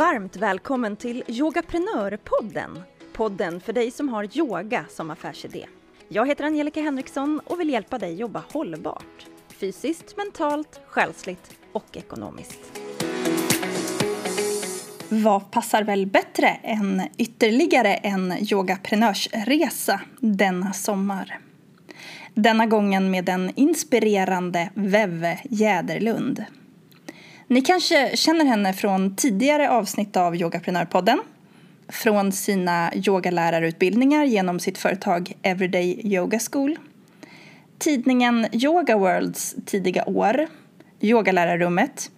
Varmt välkommen till Yogaprenörpodden. Podden för dig som har yoga som affärsidé. Jag heter Angelica Henriksson och vill hjälpa dig jobba hållbart. Fysiskt, mentalt, själsligt och ekonomiskt. Vad passar väl bättre än ytterligare en yogaprenörsresa denna sommar? Denna gången med den inspirerande Veve Jäderlund. Ni kanske känner henne från tidigare avsnitt av Yogaprenörpodden från sina yogalärarutbildningar genom sitt företag Everyday Yoga School tidningen Yoga Worlds tidiga år, Yogalärarrummet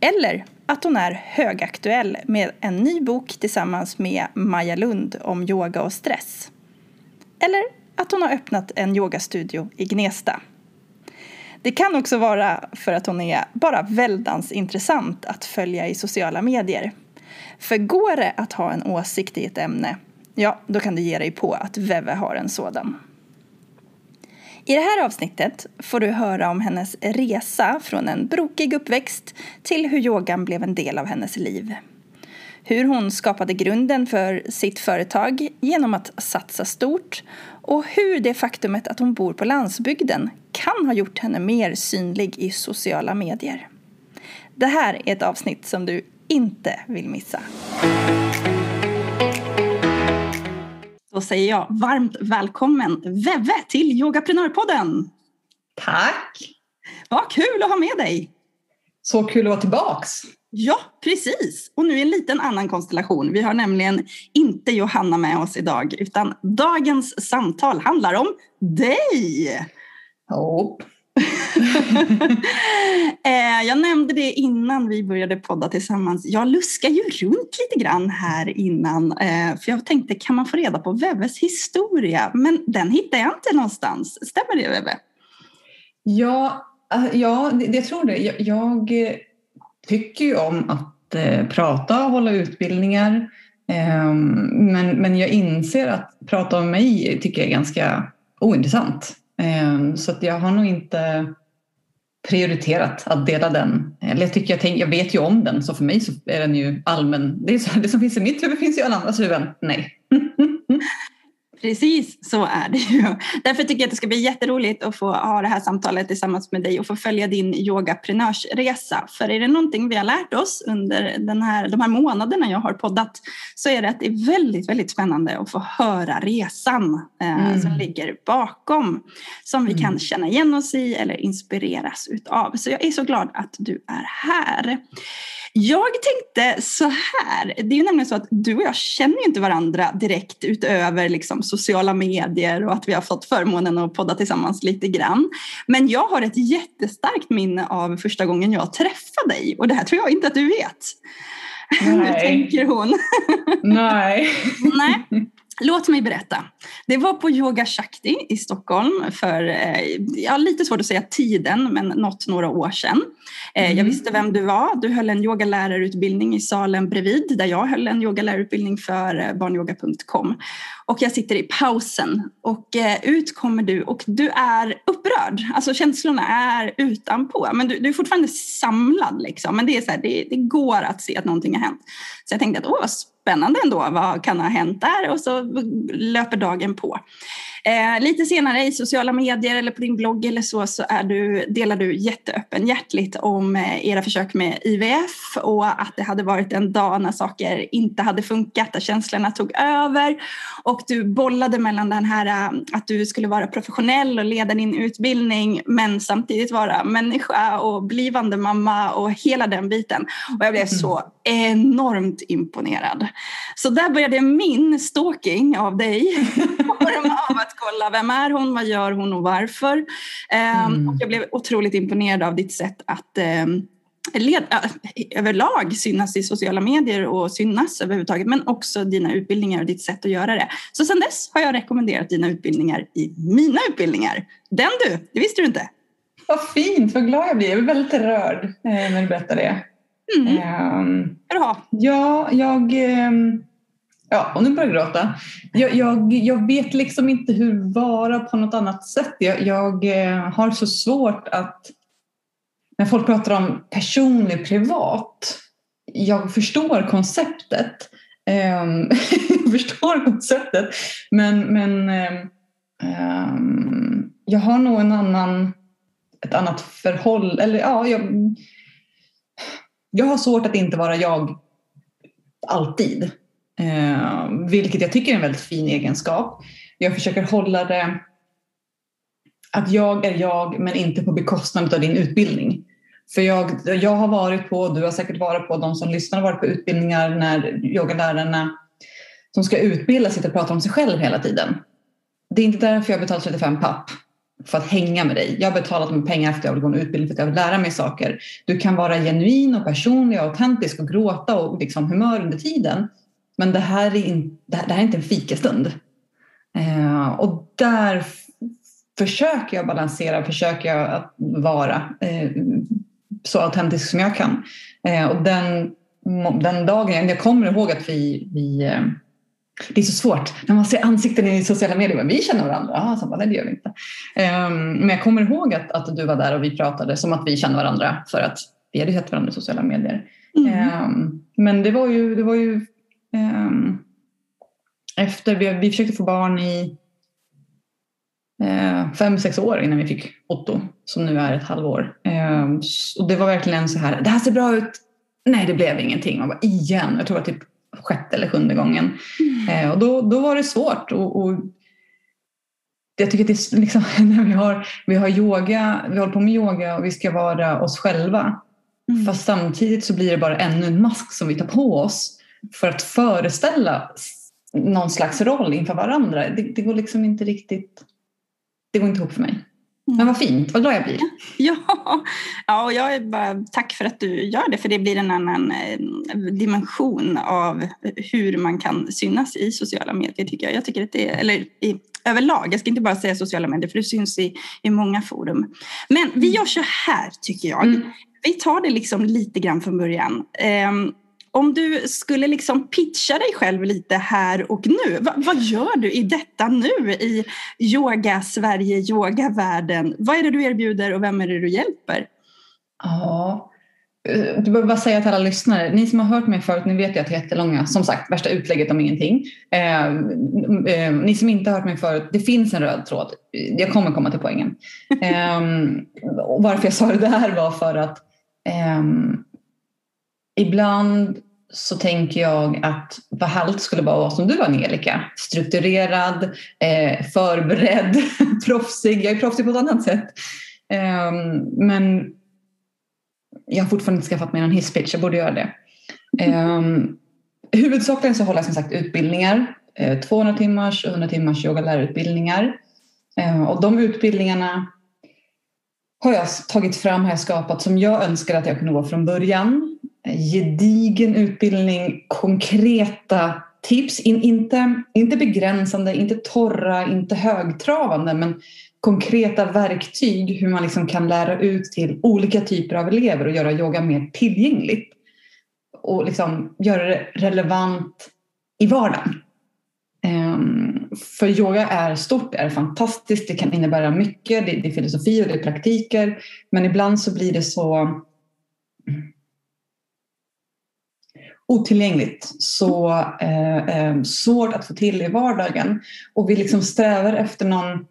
eller att hon är högaktuell med en ny bok tillsammans med Maja Lund om yoga och stress. Eller att hon har öppnat en yogastudio i Gnesta. Det kan också vara för att hon är bara väldans intressant att följa i sociala medier. För går det att ha en åsikt i ett ämne, ja, då kan du ge dig på att Veve har en sådan. I det här avsnittet får du höra om hennes resa från en brokig uppväxt till hur yogan blev en del av hennes liv. Hur hon skapade grunden för sitt företag genom att satsa stort och hur det faktumet att hon bor på landsbygden kan ha gjort henne mer synlig i sociala medier. Det här är ett avsnitt som du inte vill missa. Då säger jag varmt välkommen Veve till Yogaprenörpodden. Tack! Vad kul att ha med dig! Så kul att vara tillbaks! Ja, precis. Och nu en liten annan konstellation. Vi har nämligen inte Johanna med oss idag, utan dagens samtal handlar om dig! Oh. Jag nämnde det innan vi började podda tillsammans. Jag luskar ju runt lite grann här innan. Eh, för jag tänkte, kan man få reda på Veves historia? Men den hittar jag inte någonstans. Stämmer det Veve? Ja, eh, ja det, jag tror det. Jag, jag tycker ju om att eh, prata och hålla utbildningar. Eh, men, men jag inser att prata om mig tycker jag är ganska ointressant. Eh, så att jag har nog inte prioriterat att dela den. Eller jag, tycker jag, tänk, jag vet ju om den så för mig så är den ju allmän. Det, är så, det som finns i mitt huvud finns i alla andras huvuden. Nej. Precis så är det ju. Därför tycker jag att det ska bli jätteroligt att få ha det här samtalet tillsammans med dig och få följa din yogaprenörsresa. För är det någonting vi har lärt oss under den här, de här månaderna jag har poddat så är det att det är väldigt, väldigt spännande att få höra resan eh, mm. som ligger bakom. Som vi mm. kan känna igen oss i eller inspireras utav. Så jag är så glad att du är här. Jag tänkte så här, det är ju nämligen så att du och jag känner ju inte varandra direkt utöver liksom sociala medier och att vi har fått förmånen att podda tillsammans lite grann. Men jag har ett jättestarkt minne av första gången jag träffade dig och det här tror jag inte att du vet. Nej. Hur tänker hon? Nej. Nej. Låt mig berätta. Det var på Yoga Shakti i Stockholm för, eh, ja, lite svårt att säga tiden, men något några år sedan. Eh, mm. Jag visste vem du var. Du höll en yogalärarutbildning i salen bredvid där jag höll en yogalärarutbildning för eh, barnyoga.com. Och jag sitter i pausen och eh, ut kommer du och du är upprörd. Alltså känslorna är utanpå, men du, du är fortfarande samlad liksom. Men det är så här, det, det, går att se att någonting har hänt. Så jag tänkte att åh vad spännande ändå, vad kan ha hänt där? Och så löper dagen på. Eh, lite senare i sociala medier eller på din blogg eller så, så är du, delar du jätteöppenhjärtligt om eh, era försök med IVF och att det hade varit en dag när saker inte hade funkat, där känslorna tog över och du bollade mellan den här eh, att du skulle vara professionell och leda din utbildning men samtidigt vara människa och blivande mamma och hela den biten. Och jag blev så enormt imponerad. Så där började min stalking av dig. av att kolla vem är hon, vad gör hon och varför. Ehm, mm. Och jag blev otroligt imponerad av ditt sätt att ehm, led, överlag synas i sociala medier och synas överhuvudtaget men också dina utbildningar och ditt sätt att göra det. Så sedan dess har jag rekommenderat dina utbildningar i mina utbildningar. Den du, det visste du inte? Vad fint, vad glad jag blir. Jag blir väldigt rörd eh, när du berättar det. Mm. Um, ja, jag... Um, Ja, och nu börjar jag gråta. Jag, jag, jag, vet liksom inte hur vara på något annat sätt. Jag, jag eh, har så svårt att... När folk pratar om personlig privat. jag förstår konceptet. Um, ehm, jag förstår konceptet men, men um, jag har nog en annan, ett annat förhåll. Eller, ja, jag, jag har svårt att inte vara jag alltid. Eh, vilket jag tycker är en väldigt fin egenskap. Jag försöker hålla det att jag är jag men inte på bekostnad av din utbildning. För jag, jag har varit på, du har säkert varit på, de som lyssnar har varit på utbildningar när yogalärarna som ska utbilda sitter och pratar om sig själv hela tiden. Det är inte därför jag betalar 35 papp för att hänga med dig. Jag har betalat med pengar för att jag vill gå en utbildning för att jag vill lära mig saker. Du kan vara genuin och personlig och autentisk och gråta och liksom humör under tiden. Men det här är, in, det här, det här är inte en fikastund. Eh, och där försöker jag balansera, försöker jag att vara eh, så autentisk som jag kan. Eh, och den, den dagen, jag kommer ihåg att vi, vi eh, det är så svårt när man ser ansikten i sociala medier. Men vi känner varandra. Ah, så bara, nej, det gör vi inte. Um, men jag kommer ihåg att, att du var där och vi pratade som att vi kände varandra för att vi hade sett varandra i sociala medier. Mm. Um, men det var ju, det var ju efter vi, vi försökte få barn i uh, fem, sex år innan vi fick Otto som nu är ett halvår. och det var verkligen så här, det här ser bra ut. Nej, det blev ingenting. Och bara, igen, jag tror att typ sjätte eller sjunde gången. Mm. Eh, och då, då var det svårt. Och, och jag tycker att det är liksom, när vi har, vi har yoga, vi håller på med yoga och vi ska vara oss själva. Mm. Fast samtidigt så blir det bara ännu en mask som vi tar på oss för att föreställa någon slags roll inför varandra. Det, det går liksom inte riktigt, det går inte ihop för mig. Men vad fint, vad glad jag blir. Ja, ja och jag är bara tack för att du gör det för det blir en annan eh, dimension av hur man kan synas i sociala medier tycker jag. Jag tycker att det är, eller i, överlag, jag ska inte bara säga sociala medier för det syns i, i många forum. Men vi gör så här tycker jag. Mm. Vi tar det liksom lite grann från början. Um, om du skulle liksom pitcha dig själv lite här och nu, vad, vad gör du i detta nu i yoga-Sverige, yogavärlden? Vad är det du erbjuder och vem är det du hjälper? Ja, du behöver bara säga till alla lyssnare, ni som har hört mig förut, ni vet ju att jag är jättelånga, som sagt, värsta utlägget om ingenting. Eh, eh, ni som inte har hört mig förut, det finns en röd tråd. Jag kommer komma till poängen. Eh, och varför jag sa det där var för att ehm, ibland så tänker jag att vad härligt skulle bara vara som du Angelica. Strukturerad, eh, förberedd, proffsig. Jag är proffsig på ett annat sätt. Eh, men jag har fortfarande inte skaffat mig någon hisspitch, jag borde göra det. Eh, huvudsakligen så håller jag som sagt utbildningar. Eh, 200 timmars och 100 timmars yogalärarutbildningar. Eh, och de utbildningarna har jag tagit fram, har jag skapat som jag önskar att jag kunde gå från början gedigen utbildning, konkreta tips. In, inte, inte begränsande, inte torra, inte högtravande men konkreta verktyg hur man liksom kan lära ut till olika typer av elever och göra yoga mer tillgängligt. Och liksom göra det relevant i vardagen. Um, för yoga är stort, är fantastiskt, det kan innebära mycket, det, det är filosofi och det är praktiker. Men ibland så blir det så otillgängligt, så eh, eh, svårt att få till i vardagen. Och vi liksom strävar efter någon,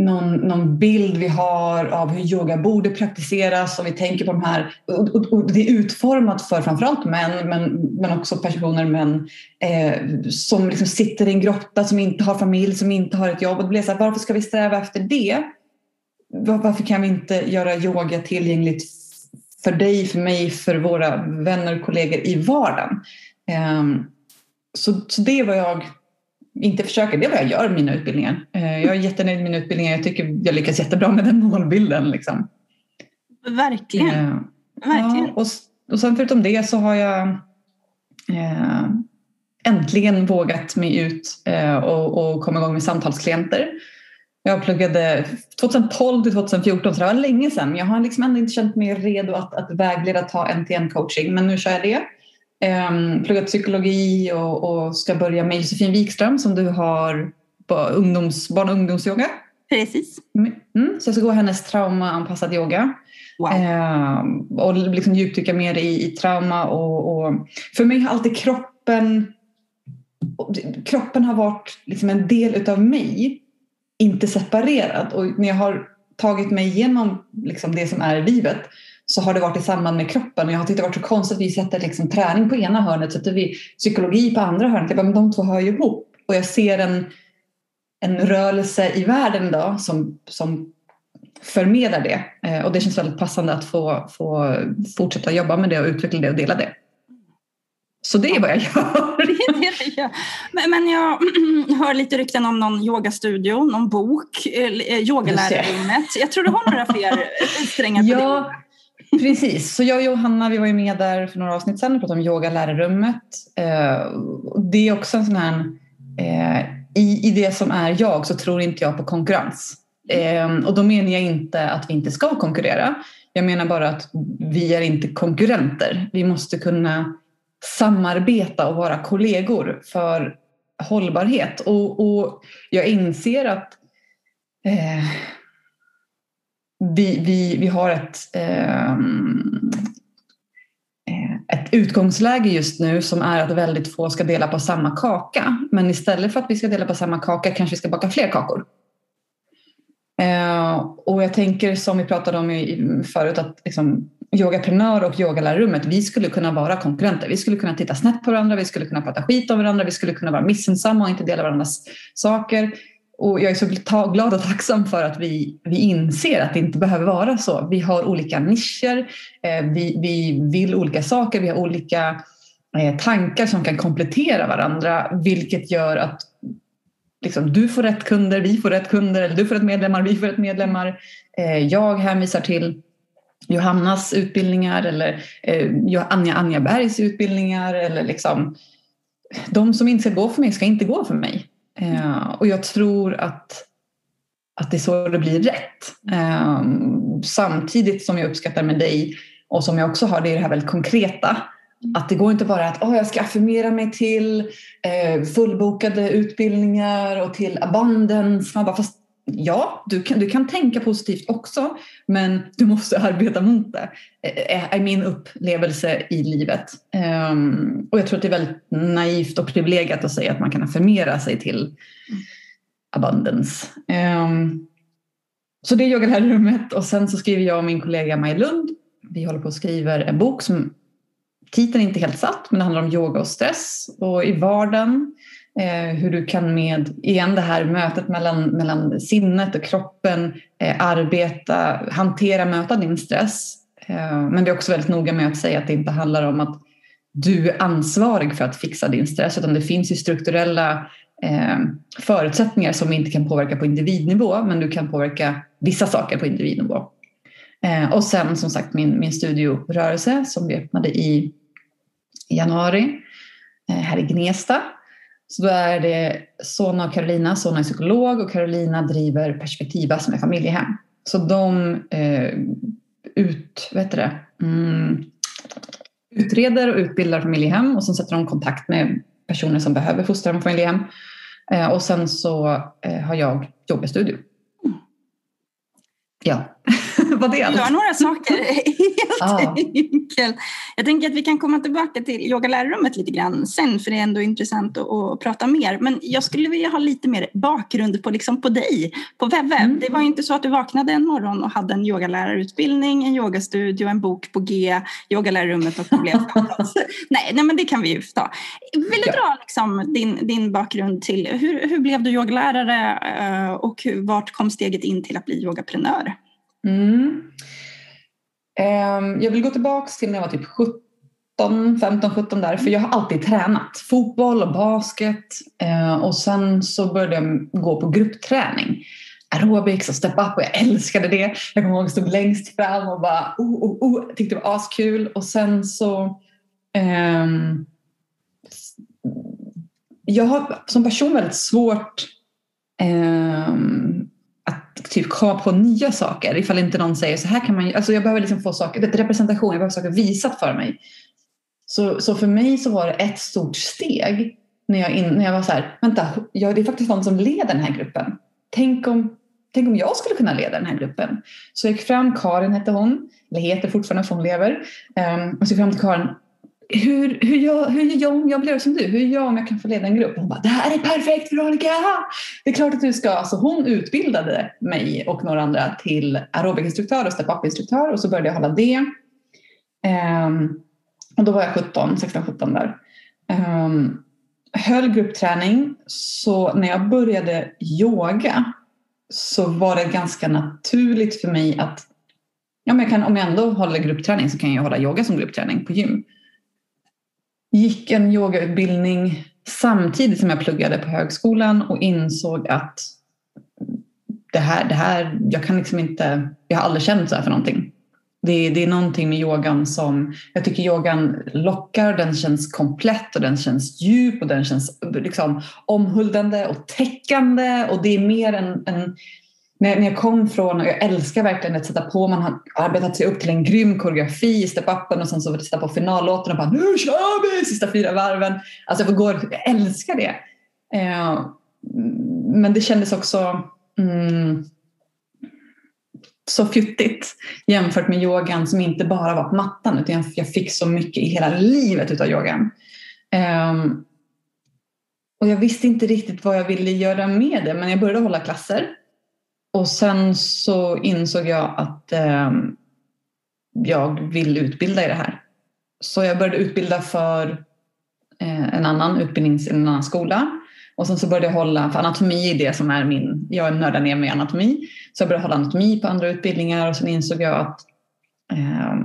någon, någon bild vi har av hur yoga borde praktiseras och vi tänker på de här, och, och det är utformat för framförallt män men, men också personer män eh, som liksom sitter i en grotta, som inte har familj, som inte har ett jobb. Och det blir så här, varför ska vi sträva efter det? Varför kan vi inte göra yoga tillgängligt för dig, för mig, för våra vänner och kollegor i vardagen. Ehm, så, så det är vad jag inte försöker, det är vad jag gör i mina utbildningar. Eh, jag är jättenöjd med mina utbildningar, jag tycker jag lyckas jättebra med den målbilden. Liksom. Verkligen. Eh, Verkligen. Ja, och, och sen förutom det så har jag eh, äntligen vågat mig ut och, och komma igång med samtalsklienter. Jag pluggade 2012 till 2014 så det var länge sedan. Jag har liksom ändå inte känt mig redo att, att vägleda ta en-till-en coaching men nu kör jag det. Um, pluggat psykologi och, och, ska börja med Josefin Wikström som du har på ungdoms, barn och ungdomsyoga. Precis. Mm, så jag ska gå hennes traumaanpassad yoga. Wow. Eh, och liksom djupdyka mer i, i trauma. Och, och, för mig har alltid kroppen kroppen har varit liksom en del utav mig, inte separerad. Och när jag har tagit mig igenom liksom det som är i livet så har det varit i samband med kroppen. Och jag har tyckt det varit så konstigt att vi sätter liksom träning på ena hörnet, sätter vi psykologi på andra hörnet. Jag bara, men de två hör ju ihop. Och jag ser en, en rörelse i världen idag som, som förmedlar det. Eh, och det känns väldigt passande att få, få fortsätta jobba med det och utveckla det och dela det. Så det är vad jag gör. men, men jag hör lite rykten om någon yogastudio, någon bok, eh, yogalärarrummet. Jag tror du har några fler strängar på ja, det. Precis, så jag och Johanna vi var ju med där för några avsnitt sedan och pratade om yogalärarrummet. Eh, det är också en sån här, eh, i, i det som är jag så tror inte jag på konkurrens. Och då menar jag inte att vi inte ska konkurrera. Jag menar bara att vi är inte konkurrenter. Vi måste kunna samarbeta och vara kollegor för hållbarhet. Och, och jag inser att eh, vi, vi, vi har ett, eh, eh, ett utgångsläge just nu som är att väldigt få ska dela på samma kaka. Men istället för att vi ska dela på samma kaka kanske vi ska baka fler kakor. Eh, och jag tänker som vi pratade om förut att liksom, yogaprenör och yogalärarrummet, vi skulle kunna vara konkurrenter. Vi skulle kunna titta snett på varandra, vi skulle kunna prata skit om varandra, vi skulle kunna vara missunnsamma och inte dela varandras saker. Och jag är så glad och tacksam för att vi, vi inser att det inte behöver vara så. Vi har olika nischer, eh, vi, vi vill olika saker, vi har olika eh, tankar som kan komplettera varandra vilket gör att liksom, du får rätt kunder, vi får rätt kunder, eller du får rätt medlemmar, vi får rätt medlemmar. Eh, jag hänvisar till Johannas utbildningar eller eh, Anja Anja Bergs utbildningar. Eller liksom, de som inte ska gå för mig ska inte gå för mig. Eh, och jag tror att, att det är så det blir rätt. Eh, samtidigt som jag uppskattar med dig och som jag också har, det är det här väldigt konkreta. Att det går inte bara att oh, jag ska affirmera mig till eh, fullbokade utbildningar och till abundance. Man bara, fast ja, du kan, du kan tänka positivt också, men du måste arbeta mot det, eh, eh, är min upplevelse i livet. Um, och jag tror att det är väldigt naivt och privilegierat att säga att man kan affirmera sig till abundance. Um, så det är yoga det här rummet och sen så skriver jag och min kollega Maj Lund. Vi håller på och skriver en bok som titeln är inte helt satt, men det handlar om yoga och stress. Och i vardagen Eh, hur du kan med, igen det här mötet mellan, mellan sinnet och kroppen, eh, arbeta, hantera, möta din stress. Eh, men det är också väldigt noga med att säga att det inte handlar om att du är ansvarig för att fixa din stress, utan det finns ju strukturella eh, förutsättningar som vi inte kan påverka på individnivå, men du kan påverka vissa saker på individnivå. Eh, och sen som sagt min, min studiorörelse som vi öppnade i januari eh, här i Gnesta så då är det Sona och Carolina. Sona är psykolog och Carolina driver Perspektiva som är familjehem. Så de eh, ut, vet det, mm, utreder och utbildar familjehem och sen sätter de kontakt med personer som behöver fostra med familjehem. Eh, och sen så eh, har jag yogastudio. Ja, vad det allt? Gör några saker helt ah. enkelt. Jag tänker att vi kan komma tillbaka till yogalärarrummet lite grann sen för det är ändå intressant att, att prata mer. Men jag skulle vilja ha lite mer bakgrund på, liksom på dig, på Veve. Mm. Det var inte så att du vaknade en morgon och hade en yogalärarutbildning, en yogastudio, en bok på G, yogalärarrummet och blev nej, nej, men det kan vi ju ta. Vill du dra liksom din, din bakgrund till hur, hur blev du yogalärare eh, och vart kom steget in till att bli yogaprenör? Mm. Ehm, jag vill gå tillbaka till när jag var typ 17, 15, 17 där. För jag har alltid tränat fotboll och basket. Eh, och sen så började jag gå på gruppträning. Aerobics och step up och jag älskade det. Jag kommer ihåg att jag stod längst fram och bara oh, oh, oh, tyckte det var askul. Och sen så um, jag har som person väldigt svårt ehm, att typ komma på nya saker ifall inte någon säger så här kan man alltså jag behöver liksom få saker, representation, jag behöver saker visat för mig. Så, så för mig så var det ett stort steg när jag, in, när jag var så här, vänta, jag, det är faktiskt någon som leder den här gruppen. Tänk om, tänk om jag skulle kunna leda den här gruppen. Så jag gick fram, Karin hette hon, eller heter fortfarande för hon lever. Um, och så gick fram till Karin, hur, hur, jag, hur gör jag om jag blir som du? Hur gör jag om jag kan få leda en grupp? hon bara, det här är perfekt Veronica! Det är klart att du ska. Så hon utbildade mig och några andra till aerobikinstruktör och step-up-instruktör och så började jag hålla det. Um, och då var jag 17, 16-17 där. Um, höll gruppträning så när jag började yoga så var det ganska naturligt för mig att ja, men jag kan, om jag ändå håller gruppträning så kan jag hålla yoga som gruppträning på gym. Gick en yogautbildning samtidigt som jag pluggade på högskolan och insåg att det här, det här, jag kan liksom inte, jag har aldrig känt så här för någonting. Det, det är någonting med yogan som, jag tycker yogan lockar, den känns komplett och den känns djup och den känns liksom omhuldande och täckande och det är mer en, en när, när jag kom från, och jag älskar verkligen att sätta på, man har arbetat sig upp till en grym koreografi i step-upen och sen så sätta på finallåten och bara nu kör vi sista fyra varven. Alltså jag, går, jag älskar det. Eh, men det kändes också mm, så fjuttigt jämfört med yogan som inte bara var på mattan utan jag fick så mycket i hela livet utav yogan. Um, och jag visste inte riktigt vad jag ville göra med det men jag började hålla klasser. Och sen så insåg jag att eh, jag vill utbilda i det här. Så jag började utbilda för eh, en annan utbildnings, en annan skola och sen så började jag hålla, för anatomi är det som är min, jag nördar ner mig i anatomi. Så jag började hålla anatomi på andra utbildningar och sen insåg jag att eh,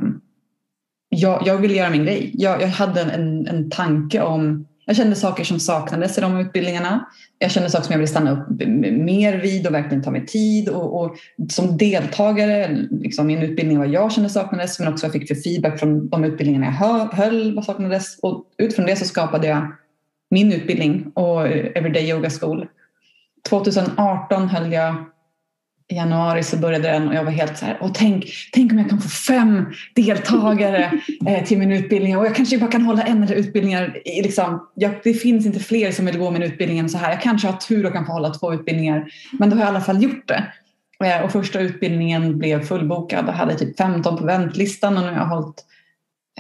jag, jag ville göra min grej. Jag, jag hade en, en tanke om, jag kände saker som saknades i de utbildningarna. Jag kände saker som jag ville stanna upp mer vid och verkligen ta mig tid. Och, och som deltagare liksom, i en utbildning vad jag kände saknades men också vad jag fick för feedback från de utbildningarna jag höll vad saknades. Och utifrån det så skapade jag min utbildning och Everyday Yoga School. 2018 höll jag i januari så började den och jag var helt så här, och tänk, tänk om jag kan få fem deltagare eh, till min utbildning och jag kanske bara kan hålla en eller utbildningar. I, liksom, jag, det finns inte fler som vill gå min utbildning än så här. Jag kanske har tur och kan få hålla två utbildningar men då har jag i alla fall gjort det. Eh, och första utbildningen blev fullbokad och hade typ 15 på väntlistan och nu har jag hållit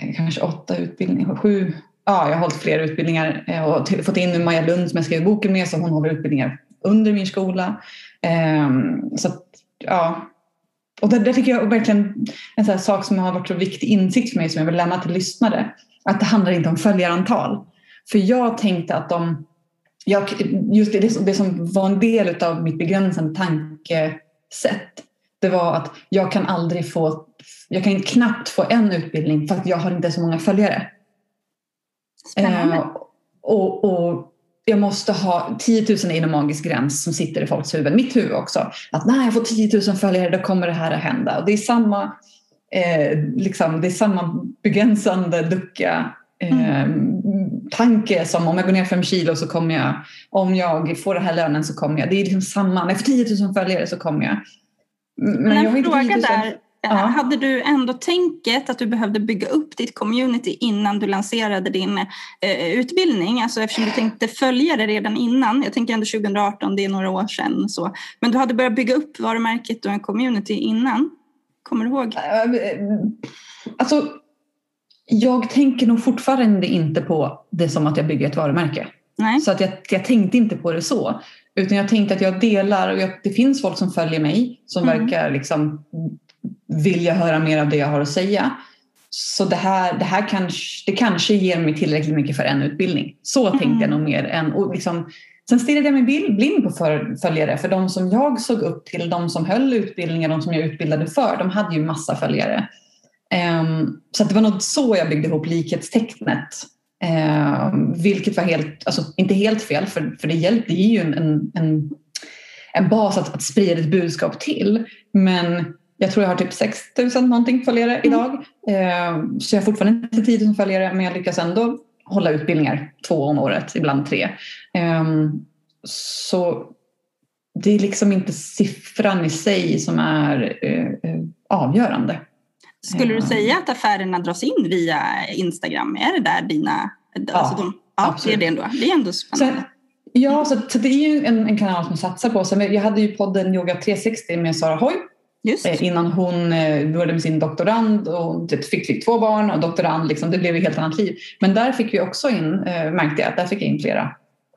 eh, kanske åtta utbildningar, sju, ja, jag har hållit flera utbildningar och fått in Maja Lund som jag skrev boken med så hon håller utbildningar under min skola. Um, så att, ja. Och där, där tycker jag verkligen en sån sak som har varit så viktig insikt för mig som jag vill lämna till lyssnare. Att det handlar inte om följarantal. För jag tänkte att de jag, just det, det som var en del av mitt begränsande tankesätt det var att jag kan aldrig få, jag kan knappt få en utbildning för att jag har inte så många följare. Spännande. Eh, och, och, jag måste ha 10 000 är en magisk gräns som sitter i folks huvuden, mitt huvud också. Att när jag får 10 000 följare då kommer det här att hända. Och det är samma, eh, liksom, det är samma begränsande lucka eh, mm. tanke som om jag går ner fem kilo så kommer jag, om jag får den här lönen så kommer jag. Det är liksom samma, när jag får 10 000 följare så kommer jag. Men, Men jag har inte 10 000, där, Ja. Hade du ändå tänket att du behövde bygga upp ditt community innan du lanserade din eh, utbildning? Alltså eftersom du tänkte följa det redan innan. Jag tänker ändå 2018, det är några år sedan. Så. Men du hade börjat bygga upp varumärket och en community innan? Kommer du ihåg? Alltså, jag tänker nog fortfarande inte på det som att jag bygger ett varumärke. Nej. Så att jag, jag tänkte inte på det så. Utan jag tänkte att jag delar och jag, det finns folk som följer mig som mm. verkar liksom vilja höra mer av det jag har att säga. Så det här, det här kanske, det kanske ger mig tillräckligt mycket för en utbildning. Så mm. tänkte jag nog mer än... Och liksom, sen stirrade jag mig blind på för, följare. För de som jag såg upp till, de som höll utbildningar, de som jag utbildade för, de hade ju massa följare. Um, så det var nog så jag byggde ihop likhetstecknet. Um, vilket var helt, alltså inte helt fel, för, för det hjälpte ju en, en, en, en bas att, att sprida ett budskap till. Men jag tror jag har typ 6 000 någonting följare mm. idag. Eh, så jag har fortfarande inte 10 000 följare men jag lyckas ändå hålla utbildningar två om året, ibland tre. Ehm, så det är liksom inte siffran i sig som är eh, eh, avgörande. Skulle du säga att affärerna dras in via Instagram? Är det där dina... Ja, alltså de, ja absolut. det är det ändå. Det är ändå spännande. Sen, Ja, så, så det är ju en, en, kanal som satsar på. Så jag hade ju podden Yoga 360 med Sara Hoy. Just. Eh, innan hon eh, började med sin doktorand och typ fick, fick två barn och doktorand. Liksom, det blev ett helt annat liv. Men där fick vi också in, äh, märkte jag, där fick jag in flera.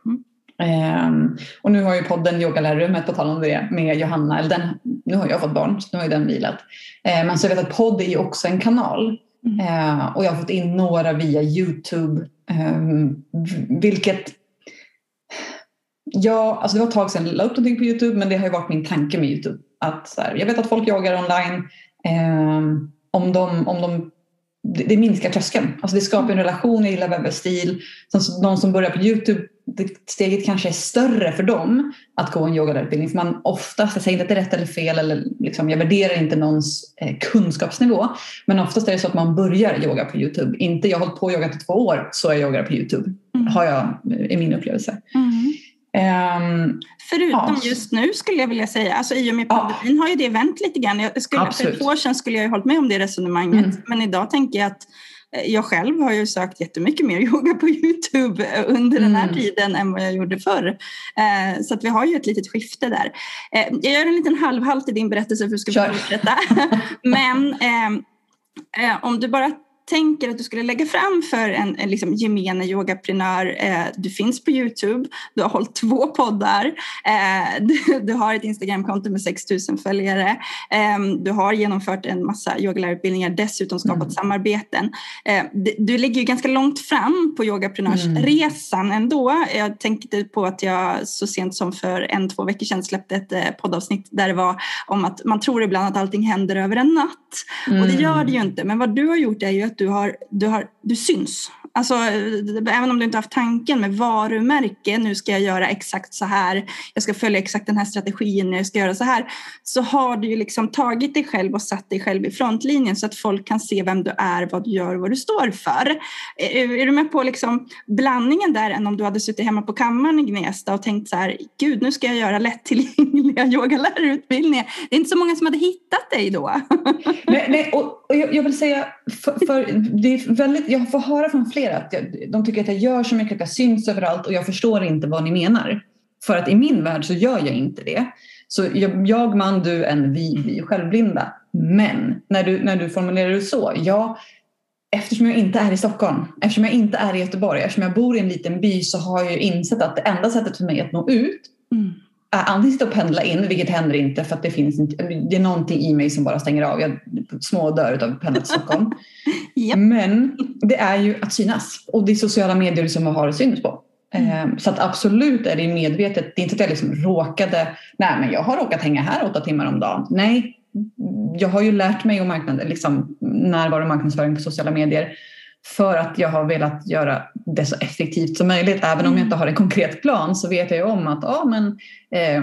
Mm. Um, och nu har ju podden Yogalärarrummet, på tal om det, med Johanna. Eller den, nu har jag fått barn, så nu har ju den vilat. Uh, men så jag vet att podd är ju också en kanal. Mm. Uh, och jag har fått in några via Youtube. Um, vilket Ja, alltså det var ett tag sedan jag la upp någonting på Youtube men det har ju varit min tanke med Youtube. Att så här, jag vet att folk jagar online. Eh, om de, om de, det, det minskar tröskeln. Alltså det skapar en relation, jag gillar webbstil. Någon som börjar på Youtube, steget kanske är större för dem att gå en yogalärarutbildning. För man oftast, jag säger inte att det är rätt eller fel, eller liksom, jag värderar inte någons eh, kunskapsnivå. Men oftast är det så att man börjar yoga på Youtube. Inte jag har hållit på och yogat i två år så är jag yogar på Youtube. Mm. Har jag, i min upplevelse. Mm. Um, Förutom ja. just nu skulle jag vilja säga, alltså i och med pandemin ja. har ju det vänt lite grann. Jag skulle, för ett år sedan skulle jag ju hållit med om det resonemanget, mm. men idag tänker jag att eh, jag själv har ju sökt jättemycket mer yoga på Youtube under den här mm. tiden än vad jag gjorde förr. Eh, så att vi har ju ett litet skifte där. Eh, jag gör en liten halvhalt i din berättelse för att du ska fortsätta. Men ehm, om du bara tänker att du skulle lägga fram för en, en liksom gemene yogaprenör. Eh, du finns på Youtube, du har hållit två poddar, eh, du, du, har ett Instagramkonto med 6000 följare, eh, du har genomfört en massa yogalärarutbildningar, dessutom skapat mm. samarbeten. Eh, du ligger ju ganska långt fram på yogaprenörsresan mm. ändå. Jag tänkte på att jag så sent som för en, två veckor sedan släppte ett eh, poddavsnitt där det var om att man tror ibland att allting händer över en natt. Mm. Och det gör det ju inte. Men vad du har gjort är ju att du, har, du, har, du syns. Alltså, även om du inte haft tanken med varumärke, nu ska jag göra exakt så här, jag ska följa exakt den här strategin, jag ska göra så här, så har du ju liksom tagit dig själv och satt dig själv i frontlinjen så att folk kan se vem du är, vad du gör och vad du står för. Är, är du med på liksom blandningen där än om du hade suttit hemma på kammaren i Gnesta och tänkt så här, gud nu ska jag göra lättillgängliga yogalärarutbildningar. Det är inte så många som hade hittat dig då. nej, nej och, och jag, jag, vill säga, för, för det är väldigt, jag får höra från flera att jag, de tycker att jag gör så mycket, att jag syns överallt och jag förstår inte vad ni menar. För att i min värld så gör jag inte det. Så jag, jag man, du, en, vi, vi är självblinda. Men när du, när du formulerar det så, ja, eftersom jag inte är i Stockholm, eftersom jag inte är i Göteborg, eftersom jag bor i en liten by så har jag insett att det enda sättet för mig att nå ut mm antingen sitta och pendla in, vilket händer inte för att det finns inte, det är någonting i mig som bara stänger av. Jag små dör av att pendla till Stockholm. yep. Men det är ju att synas och det är sociala medier som jag har syns på. Mm. Ehm, så att absolut är det medvetet. Det är inte att jag liksom råkade, nej men jag har råkat hänga här åtta timmar om dagen. Nej, jag har ju lärt mig om liksom närvaro och marknadsföring på sociala medier för att jag har velat göra det så effektivt som möjligt. Även om jag inte har en konkret plan så vet jag ju om att ja, men, eh,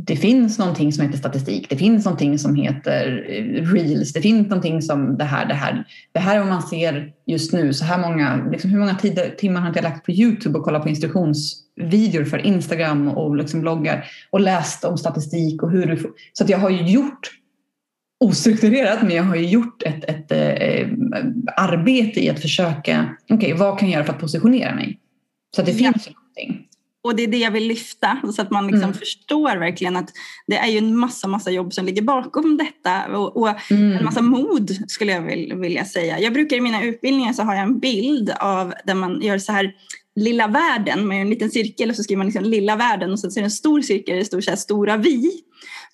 det finns någonting som heter statistik, det finns någonting som heter eh, reels, det finns någonting som det här, det här. Det här är vad man ser just nu. Så här många, liksom hur många tider, timmar har jag lagt på Youtube och kollat på instruktionsvideor för Instagram och liksom bloggar och läst om statistik och hur du Så att jag har ju gjort ostrukturerat men jag har ju gjort ett, ett, ett eh, arbete i att försöka, okej okay, vad kan jag göra för att positionera mig? Så att det ja. finns någonting. Och det är det jag vill lyfta så att man liksom mm. förstår verkligen att det är ju en massa, massa jobb som ligger bakom detta och, och mm. en massa mod skulle jag vilja säga. Jag brukar i mina utbildningar så har jag en bild av där man gör så här lilla världen med en liten cirkel och så skriver man liksom lilla världen och så är det en stor cirkel det står så här stora vi.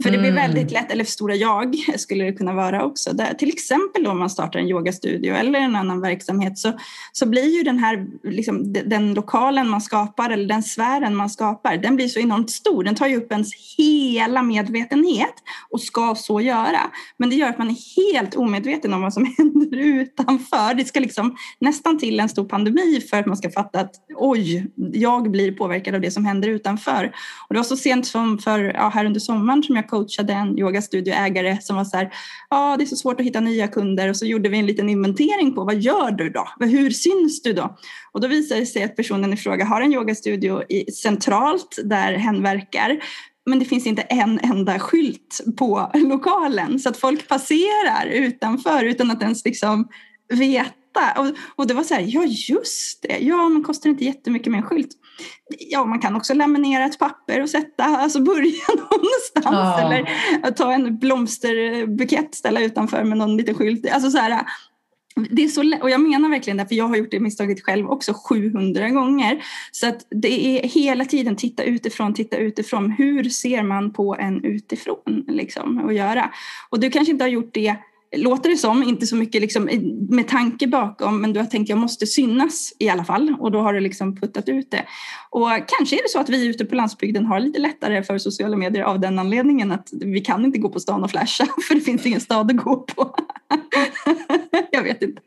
För det blir mm. väldigt lätt, eller för stora jag skulle det kunna vara också. Där, till exempel om man startar en yogastudio eller en annan verksamhet så, så blir ju den här liksom, den lokalen man skapar eller den sfären man skapar, den blir så enormt stor. Den tar ju upp ens hela medvetenhet och ska så göra. Men det gör att man är helt omedveten om vad som händer utanför. Det ska liksom nästan till en stor pandemi för att man ska fatta att oj, jag blir påverkad av det som händer utanför. Och det var så sent som för, ja, här under sommaren som jag coachade en yogastudioägare som var så här, ja det är så svårt att hitta nya kunder och så gjorde vi en liten inventering på vad gör du då? Hur syns du då? Och då visade det sig att personen i fråga har en yogastudio i, centralt där hen verkar men det finns inte en enda skylt på lokalen så att folk passerar utanför utan att ens liksom veta. Och, och det var så här, ja just det, ja men kostar inte jättemycket med en skylt ja, man kan också laminera ett papper och sätta, alltså börja någonstans. Ja. Eller ta en blomsterbukett, ställa utanför med någon liten skylt. Alltså så här, det är så, och jag menar verkligen det, för jag har gjort det misstaget själv också 700 gånger. Så att det är hela tiden titta utifrån, titta utifrån. Hur ser man på en utifrån liksom, att göra? Och du kanske inte har gjort det låter det som, inte så mycket liksom, med tanke bakom, men du har tänkt jag måste synas i alla fall och då har du liksom puttat ut det. Och kanske är det så att vi ute på landsbygden har lite lättare för sociala medier av den anledningen att vi kan inte gå på stan och flasha för det finns ingen stad att gå på. jag vet inte.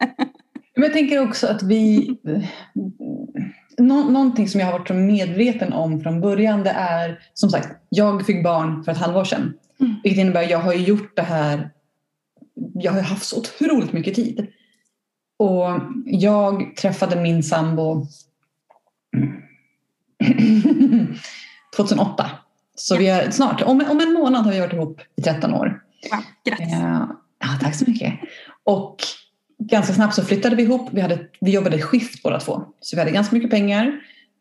Men jag tänker också att vi... Nå någonting som jag har varit så medveten om från början det är som sagt, jag fick barn för ett halvår sedan. Mm. Vilket innebär att jag har gjort det här jag har haft så otroligt mycket tid. Och jag träffade min sambo 2008. Så ja. vi är snart, om, om en månad har vi varit ihop i 13 år. Ja, grattis! Uh, ja, tack så mycket. Och ganska snabbt så flyttade vi ihop. Vi, hade, vi jobbade skift båda två. Så vi hade ganska mycket pengar.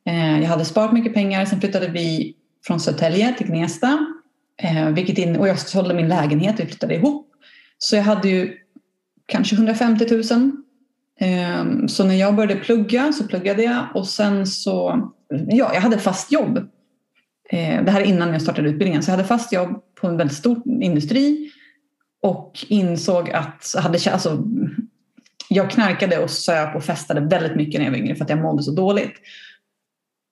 Uh, jag hade sparat mycket pengar. Sen flyttade vi från Södertälje till Gnesta. Uh, vilket in, och jag sålde min lägenhet. Vi flyttade ihop. Så jag hade ju kanske 150 000. Ehm, så när jag började plugga så pluggade jag och sen så, ja, jag hade fast jobb. Ehm, det här är innan jag startade utbildningen. Så jag hade fast jobb på en väldigt stor industri och insåg att jag hade, alltså, jag knarkade och söp och festade väldigt mycket när jag var yngre för att jag mådde så dåligt.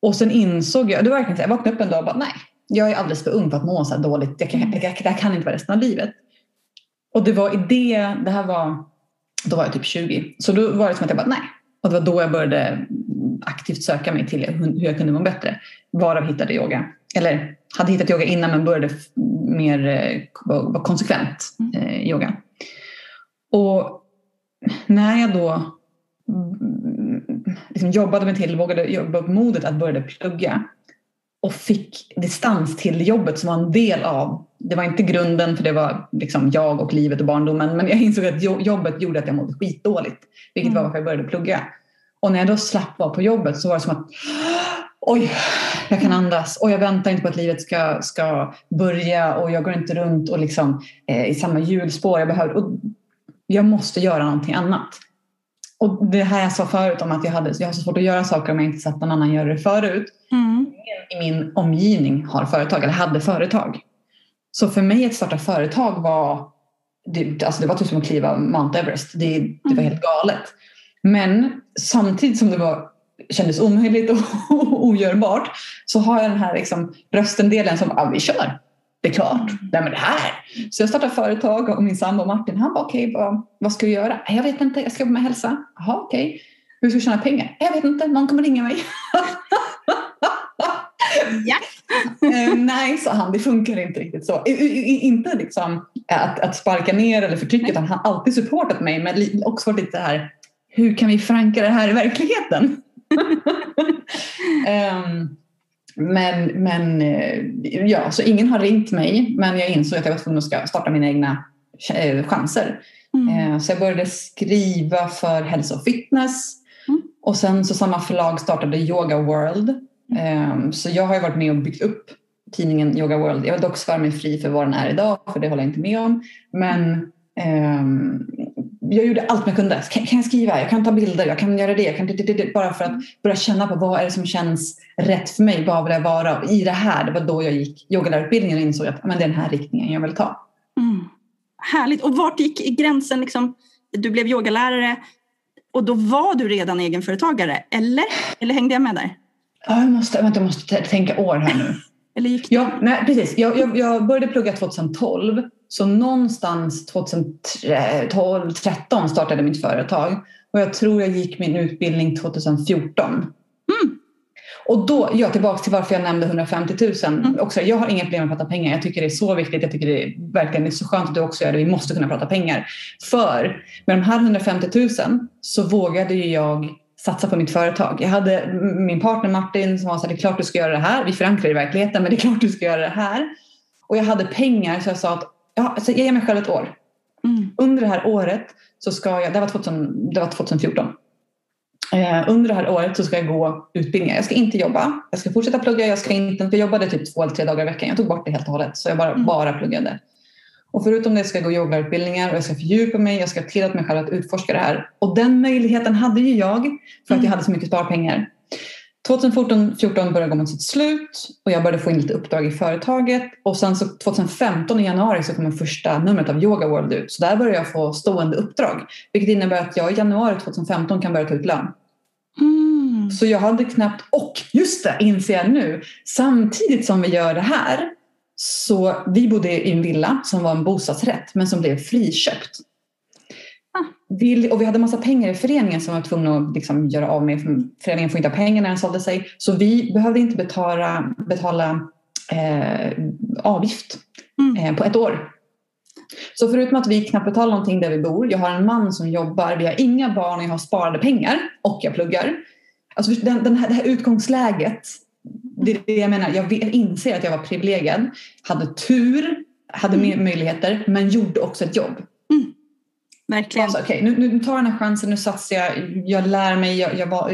Och sen insåg jag, det var verkligen så jag vaknade upp en dag och bara nej, jag är alldeles för ung för att må så här dåligt. Jag kan, jag, jag, det här kan inte vara resten av livet. Och det var i det, det här var, då var jag typ 20. Så då var det som att jag bara nej. Och det var då jag började aktivt söka mig till hur jag kunde må bättre. Varav hittade yoga. Eller hade hittat yoga innan men började mer eh, vara konsekvent mm. eh, yoga. Och när jag då mm, liksom jobbade mig till, vågade jobba upp modet att börja plugga och fick distans till jobbet som var en del av, det var inte grunden för det var liksom jag och livet och barndomen, men jag insåg att jobbet gjorde att jag mådde skitdåligt. Vilket mm. var varför jag började plugga. Och när jag då slapp vara på jobbet så var det som att oj, jag kan andas och jag väntar inte på att livet ska, ska börja och jag går inte runt och liksom, eh, i samma hjulspår. Jag, behöver, och jag måste göra någonting annat. Och det här jag sa förut om att jag, hade, jag har så svårt att göra saker om jag inte sett någon annan göra det förut. Mm. I min omgivning har företag, eller hade företag. Så för mig att starta företag var, det, alltså det var typ som att kliva Mount Everest. Det, det var mm. helt galet. Men samtidigt som det var, kändes omöjligt och ogörbart så har jag den här liksom, röstendelen som, ja vi kör det är klart, nej men det här. Så jag startade företag och min sambo Martin han bara okej, okay, vad, vad ska vi göra? Jag vet inte, jag ska jobba med hälsa. Jaha okej. Okay. Hur ska vi tjäna pengar? Jag vet inte, någon kommer ringa mig. ja. uh, nej, sa han, det funkar inte riktigt så. Inte liksom att, att sparka ner eller förtrycka utan han har alltid supportat mig men också varit lite här, hur kan vi förankra det här i verkligheten? um, Men, men eh, ja, så ingen har ringt mig men jag insåg att jag var tvungen att starta mina egna eh, chanser. Mm. Eh, så jag började skriva för hälsa och fitness mm. och sen så samma förlag startade Yoga World. Mm. Så jag har varit med och byggt upp tidningen Yoga World. Jag har dock svär mig fri för vad den är idag för det håller jag inte med om. Men um, jag gjorde allt jag kunde. Kan, kan, jag skriva? Jag kan ta bilder, jag kan göra det. Jag kan, bara för att börja känna på vad är det som känns rätt för mig. Vad vill jag vara? Och I det här, det var då jag gick yogalärarutbildningen och insåg att men det är den här riktningen jag vill ta. Mm. Härligt. Och vart gick gränsen? Liksom, du blev yogalärare och då var du redan egenföretagare, eller? Eller hängde jag med där? Ja, jag måste, vänta, jag måste tänka år här nu. eller gick det? Ja, nej, precis. Jag, jag, jag började plugga 2012 så någonstans 2012, 2013 startade mitt företag och jag tror jag gick min utbildning 2014. Mm. Och då, ja, tillbaka till varför jag nämnde 150 000. Mm. Också, jag har inga problem med att prata pengar. Jag tycker det är så viktigt. Jag tycker det är verkligen det är så skönt att du också gör det. Vi måste kunna prata pengar. För med de här 150 000 så vågade jag satsa på mitt företag. Jag hade min partner Martin som var så här, det är klart du ska göra det här. Vi förankrar i verkligheten men det är klart du ska göra det här. Och jag hade pengar så jag sa att ja, alltså jag ger mig själv ett år. Mm. Under det här året så ska jag, det var, 2000, det var 2014. Eh, under det här året så ska jag gå utbildningar. Jag ska inte jobba. Jag ska fortsätta plugga. Jag, ska inte, jag jobbade typ två eller tre dagar i veckan. Jag tog bort det helt och hållet. Så jag bara, mm. bara pluggade. Och förutom det ska jag gå yogautbildningar och jag ska fördjupa mig. Jag ska tillåta mig själv att utforska det här. Och den möjligheten hade ju jag för att mm. jag hade så mycket sparpengar. 2014 började gå mot sitt slut och jag började få in lite uppdrag i företaget. Och sen så 2015 i januari så kom första numret av Yoga World ut. Så där började jag få stående uppdrag. Vilket innebär att jag i januari 2015 kan börja ta ut lön. Mm. Så jag hade knappt, och just det inser jag nu, samtidigt som vi gör det här så vi bodde i en villa som var en bostadsrätt men som blev friköpt. Ah. Vi, och vi hade massa pengar i föreningen som var tvungna att liksom göra av med. Föreningen får inte ha pengar när den sålde sig. Så vi behövde inte betala, betala eh, avgift mm. eh, på ett år. Så förutom att vi knappt betalar någonting där vi bor, jag har en man som jobbar, vi har inga barn och jag har sparade pengar och jag pluggar. Alltså den, den här, det här utgångsläget, det är det jag menar. Jag inser att jag var privilegierad, hade tur, hade mm. möjligheter men gjorde också ett jobb. Mm. Verkligen. Alltså, okay, nu, nu tar jag den här chansen, nu satsar jag, jag lär mig. Jag, jag var,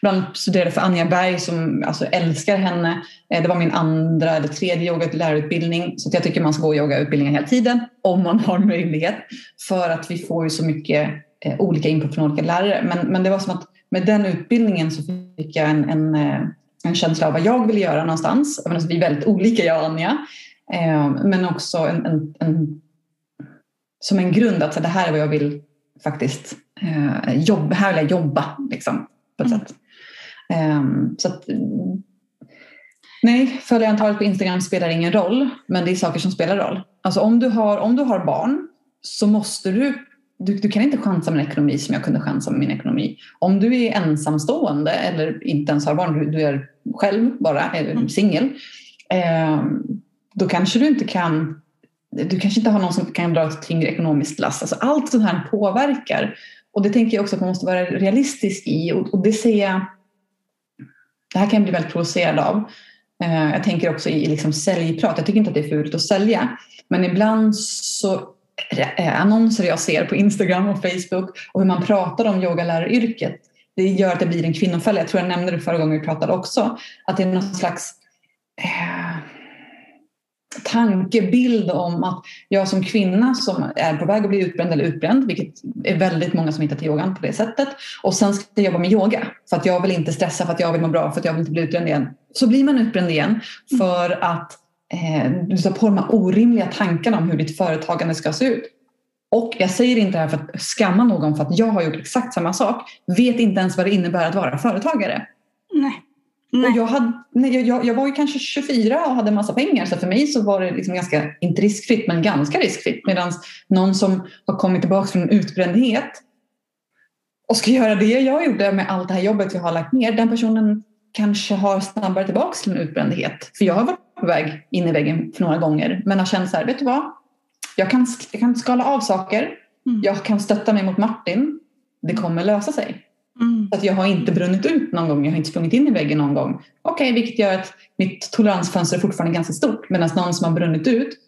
bland studerade för Anja Berg som alltså, älskar henne. Eh, det var min andra eller tredje yogalärarutbildning. Så jag tycker man ska gå yogautbildningar hela tiden om man har möjlighet. För att vi får ju så mycket eh, olika input från olika lärare. Men, men det var som att med den utbildningen så fick jag en, en, eh, en känsla av vad jag ville göra någonstans. Alltså, vi är väldigt olika jag och Anja. Eh, men också en, en, en som en grund att så det här är vad jag vill faktiskt eh, jobba, här vill jag jobba liksom, på ett mm. sätt. Um, så att, nej, följarantalet på Instagram spelar ingen roll, men det är saker som spelar roll. Alltså om du har, om du har barn så måste du, du, du kan inte chansa med en ekonomi som jag kunde chansa med min ekonomi. Om du är ensamstående eller inte ens har barn, du, du är själv bara, mm. singel, eh, då kanske du inte kan du kanske inte har någon som kan dra ett tyngre ekonomiskt last. Alltså allt sånt här påverkar. Och det tänker jag också att man måste vara realistisk i. Och, och det ser jag, det här kan jag bli väldigt provocerad av. Uh, jag tänker också i liksom säljprat. Jag tycker inte att det är fult att sälja. Men ibland så annonser jag ser på Instagram och Facebook och hur man pratar om yogaläraryrket det gör att det blir en kvinnofälla. Jag tror jag nämnde det förra gången vi pratade också. Att det är någon slags eh, tankebild om att jag som kvinna som är på väg att bli utbränd eller utbränd, vilket är väldigt många som hittar till yogan på det sättet, och sen ska jag jobba med yoga för att jag vill inte stressa, för att jag vill må bra, för att jag vill inte bli utbränd igen. Så blir man utbränd igen för att du tar på de här orimliga tankarna om hur ditt företagande ska se ut. Och jag säger inte det här för att skamma någon för att jag har gjort exakt samma sak, vet inte ens vad det innebär att vara företagare. Nej. Nej. Och jag, hade, nej, jag, jag var ju kanske 24 och hade massa pengar så för mig så var det liksom ganska, inte riskfritt men ganska riskfritt. Medan någon som har kommit tillbaka från utbrändhet och ska göra det jag gjorde med allt det här jobbet jag har lagt ner, den personen kanske har snabbare tillbaka till en utbrändhet. För jag har varit på väg in i väggen för några gånger men har känt så här, vet du vad? Jag kan, jag kan skala av saker, mm. jag kan stötta mig mot Martin, det kommer lösa sig. Mm. att jag har inte brunnit ut någon gång, jag har inte sprungit in i väggen någon gång. Okej, okay, vilket gör att mitt toleransfönster är fortfarande ganska stort. Medan någon som har brunnit ut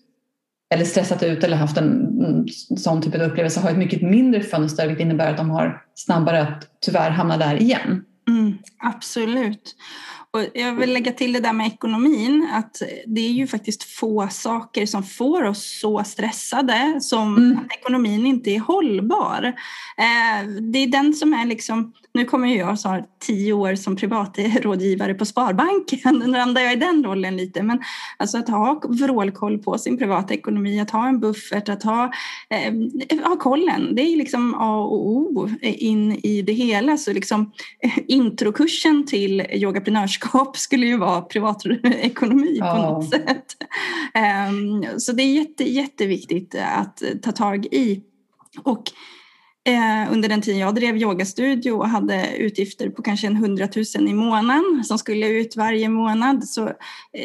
eller stressat ut eller haft en sån typ av upplevelse har ett mycket mindre fönster vilket innebär att de har snabbare att tyvärr hamna där igen. Mm, absolut. Och jag vill lägga till det där med ekonomin, att det är ju faktiskt få saker som får oss så stressade som mm. att ekonomin inte är hållbar. Eh, det är den som är liksom nu kommer jag så har tio år som privatrådgivare på Sparbanken. Nu landar jag i den rollen lite. Men alltså att ha vrålkoll på sin privata ekonomi, att ha en buffert, att ha, eh, ha kollen. Det är liksom A och O in i det hela. Så liksom, eh, introkursen till yogaprenörskap skulle ju vara privatekonomi ja. på något sätt. Eh, så det är jätte, jätteviktigt att ta tag i. Och eh, under den tiden jag drev yogastudio och hade utgifter på kanske en hundratusen i månaden som skulle ut varje månad. Så eh,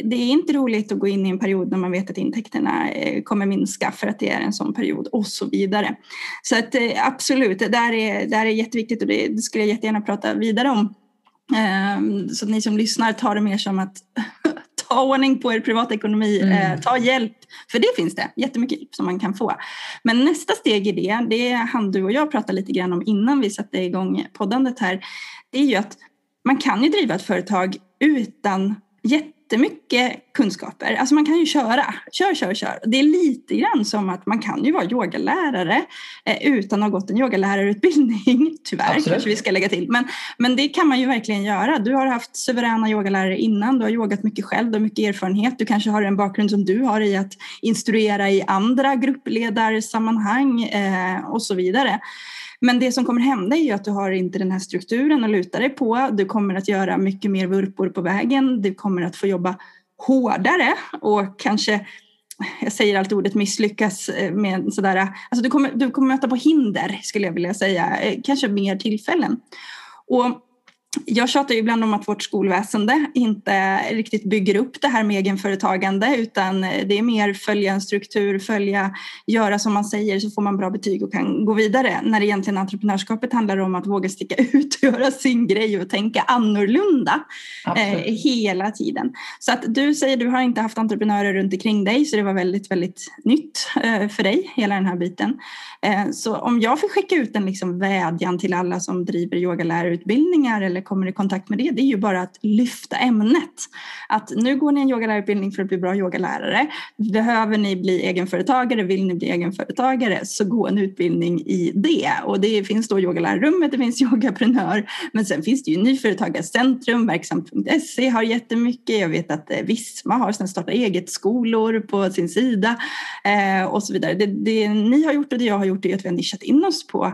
det är inte roligt att gå in i en period när man vet att intäkterna eh, kommer minska för att det är en sån period och så vidare. Så att, eh, absolut, det där är, det där är jätteviktigt och det, det skulle jag jättegärna prata vidare om. Ehm, så att ni som lyssnar tar det mer som att ta ordning på er privatekonomi, mm. eh, ta hjälp. För det finns det jättemycket hjälp som man kan få. Men nästa steg i det, det han du och jag pratade lite grann om innan vi satte igång poddandet här, det är ju att man kan ju driva ett företag utan jättemycket kunskaper. Alltså man kan ju köra, kör, kör, kör. Det är lite grann som att man kan ju vara yogalärare eh, utan att ha gått en yogalärarutbildning. Tyvärr Absolut. kanske vi ska lägga till. Men, men det kan man ju verkligen göra. Du har haft suveräna yogalärare innan, du har yogat mycket själv, du har mycket erfarenhet. Du kanske har en bakgrund som du har i att instruera i andra gruppledarsammanhang eh, och så vidare. Men det som kommer hända är ju att du har inte den här strukturen att luta dig på. Du kommer att göra mycket mer vurpor på vägen. Du kommer att få jobba hårdare och kanske jag säger alltid ordet misslyckas eh, med sådär, alltså du kommer, du kommer möta på hinder skulle jag vilja säga, eh, kanske mer tillfällen. Och jag tjatar ju ibland om att vårt skolväsende inte riktigt bygger upp det här med egenföretagande utan det är mer följa en struktur, följa, göra som man säger så får man bra betyg och kan gå vidare. När egentligen entreprenörskapet handlar om att våga sticka ut och göra sin grej och tänka annorlunda eh, hela tiden. Så att du säger du har inte haft entreprenörer runt omkring dig så det var väldigt, väldigt nytt eh, för dig, hela den här biten. Eh, så om jag får skicka ut en liksom vädjan till alla som driver yogalärarutbildningar eller kommer i kontakt med det, det är ju bara att lyfta ämnet. Att nu går ni en yogalärarutbildning för att bli bra yogalärare. Behöver ni bli egenföretagare, vill ni bli egenföretagare, så gå en utbildning i det. Och det finns då yogalärarrummet, det finns yogaprenör, men sen finns det ju Nyföretagarcentrum, Verksamt.se har jättemycket. Jag vet att eh, Visma har sen starta eget-skolor på sin sida eh, och så vidare. Det, det ni har gjort och det jag har gjort är att vi har nischat in oss på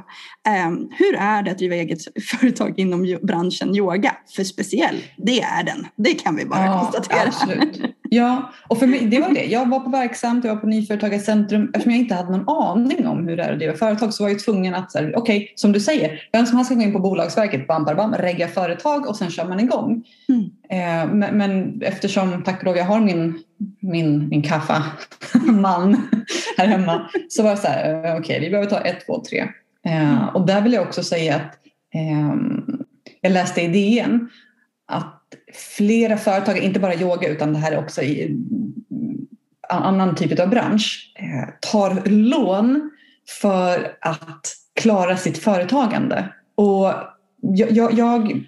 eh, hur är det att driva eget företag inom branschen branschen yoga för speciell. Det är den. Det kan vi bara ja, konstatera. Absolut. Ja, och för mig, det var det. Jag var på Verksamt, jag var på Nyföretagarcentrum. Eftersom jag inte hade någon aning om hur det är att driva företag så var jag tvungen att, okej, okay, som du säger, vem som helst ska gå in på Bolagsverket, bam, bam, bam, regga företag och sen kör man igång. Mm. Eh, men, men, eftersom, tack och lov, jag har min, min, min kaffa-man här hemma så var det så här, eh, okej, okay, vi behöver ta ett, två, tre. Eh, mm. Och där vill jag också säga att eh, jag läste i DN att flera företag, inte bara yoga utan det här är också i mm, annan typ av bransch, eh, tar lån för att klara sitt företagande. Och jag, jag, jag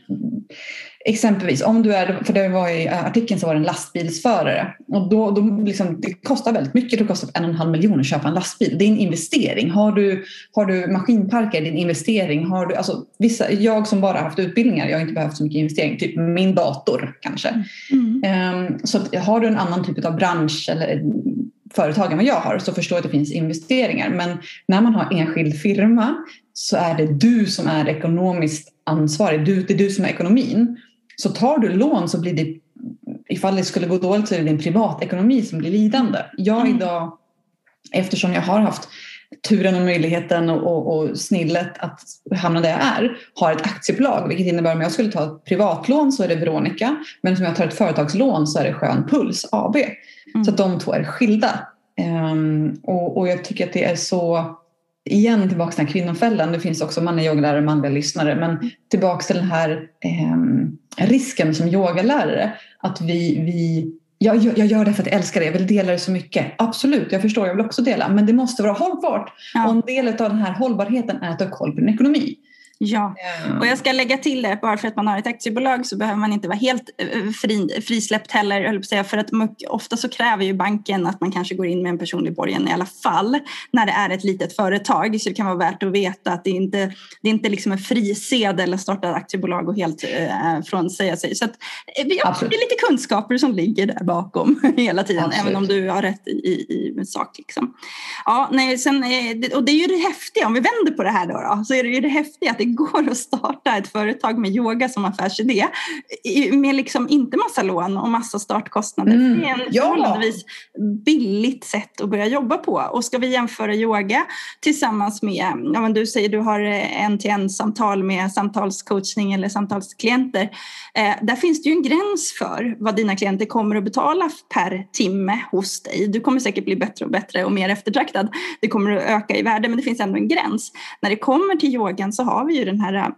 Exempelvis om du är, för det var i artikeln så var det en lastbilsförare och då, då liksom, det kostar väldigt mycket, det kostar en och en halv miljon att köpa en lastbil. Det är en investering. Har du, har du maskinparker, det är en investering. Har du, alltså, vissa, jag som bara haft utbildningar, jag har inte behövt så mycket investering, typ min dator kanske. Mm. Um, så att, har du en annan typ av bransch eller företag än vad jag har så förstår jag att det finns investeringar. Men när man har enskild firma så är det du som är ekonomiskt ansvarig. Du, det är du som är ekonomin. Så tar du lån så blir det, ifall det skulle gå dåligt så är det din privatekonomi som blir lidande. Jag mm. idag, eftersom jag har haft turen och möjligheten och, och, och, snillet att hamna där jag är, har ett aktiebolag. Vilket innebär att om jag skulle ta ett privatlån så är det Veronica. Men om jag tar ett företagslån så är det Skön Puls AB. Mm. Så de två är skilda. Um, och, och jag tycker att det är så igen tillbaka till den här kvinnofällan. Det finns också manliga yogalärare och manliga lyssnare. Men tillbaka till den här eh, risken som yogalärare. Att vi, vi jag, jag gör det för att jag älskar det, jag vill dela det så mycket. Absolut, jag förstår, jag vill också dela. Men det måste vara hållbart. Ja. Och en del av den här hållbarheten är att ha koll på din ekonomi. Ja, och jag ska lägga till det, bara för att man har ett aktiebolag så behöver man inte vara helt eh, fri, frisläppt heller, för att ofta så kräver ju banken att man kanske går in med en personlig borgen i alla fall när det är ett litet företag. Så det kan vara värt att veta att det inte det är inte liksom en frisedel att starta ett aktiebolag och helt eh, frånsäga sig. Så att, eh, ja, det är lite kunskaper som ligger där bakom hela tiden, Absolut. även om du har rätt i, i, i sak. Liksom. Ja, nej, sen, eh, och det är ju det häftiga, om vi vänder på det här då, då så är det ju det häftiga att det går att starta ett företag med yoga som affärsidé med liksom inte massa lån och massa startkostnader. Mm. Det är en ja. förhållandevis billigt sätt att börja jobba på. Och ska vi jämföra yoga tillsammans med, ja men du säger du har en till en samtal med samtalscoachning eller samtalsklienter. Eh, där finns det ju en gräns för vad dina klienter kommer att betala per timme hos dig. Du kommer säkert bli bättre och bättre och mer eftertraktad. Det kommer att öka i värde men det finns ändå en gräns. När det kommer till yogan så har vi ju den här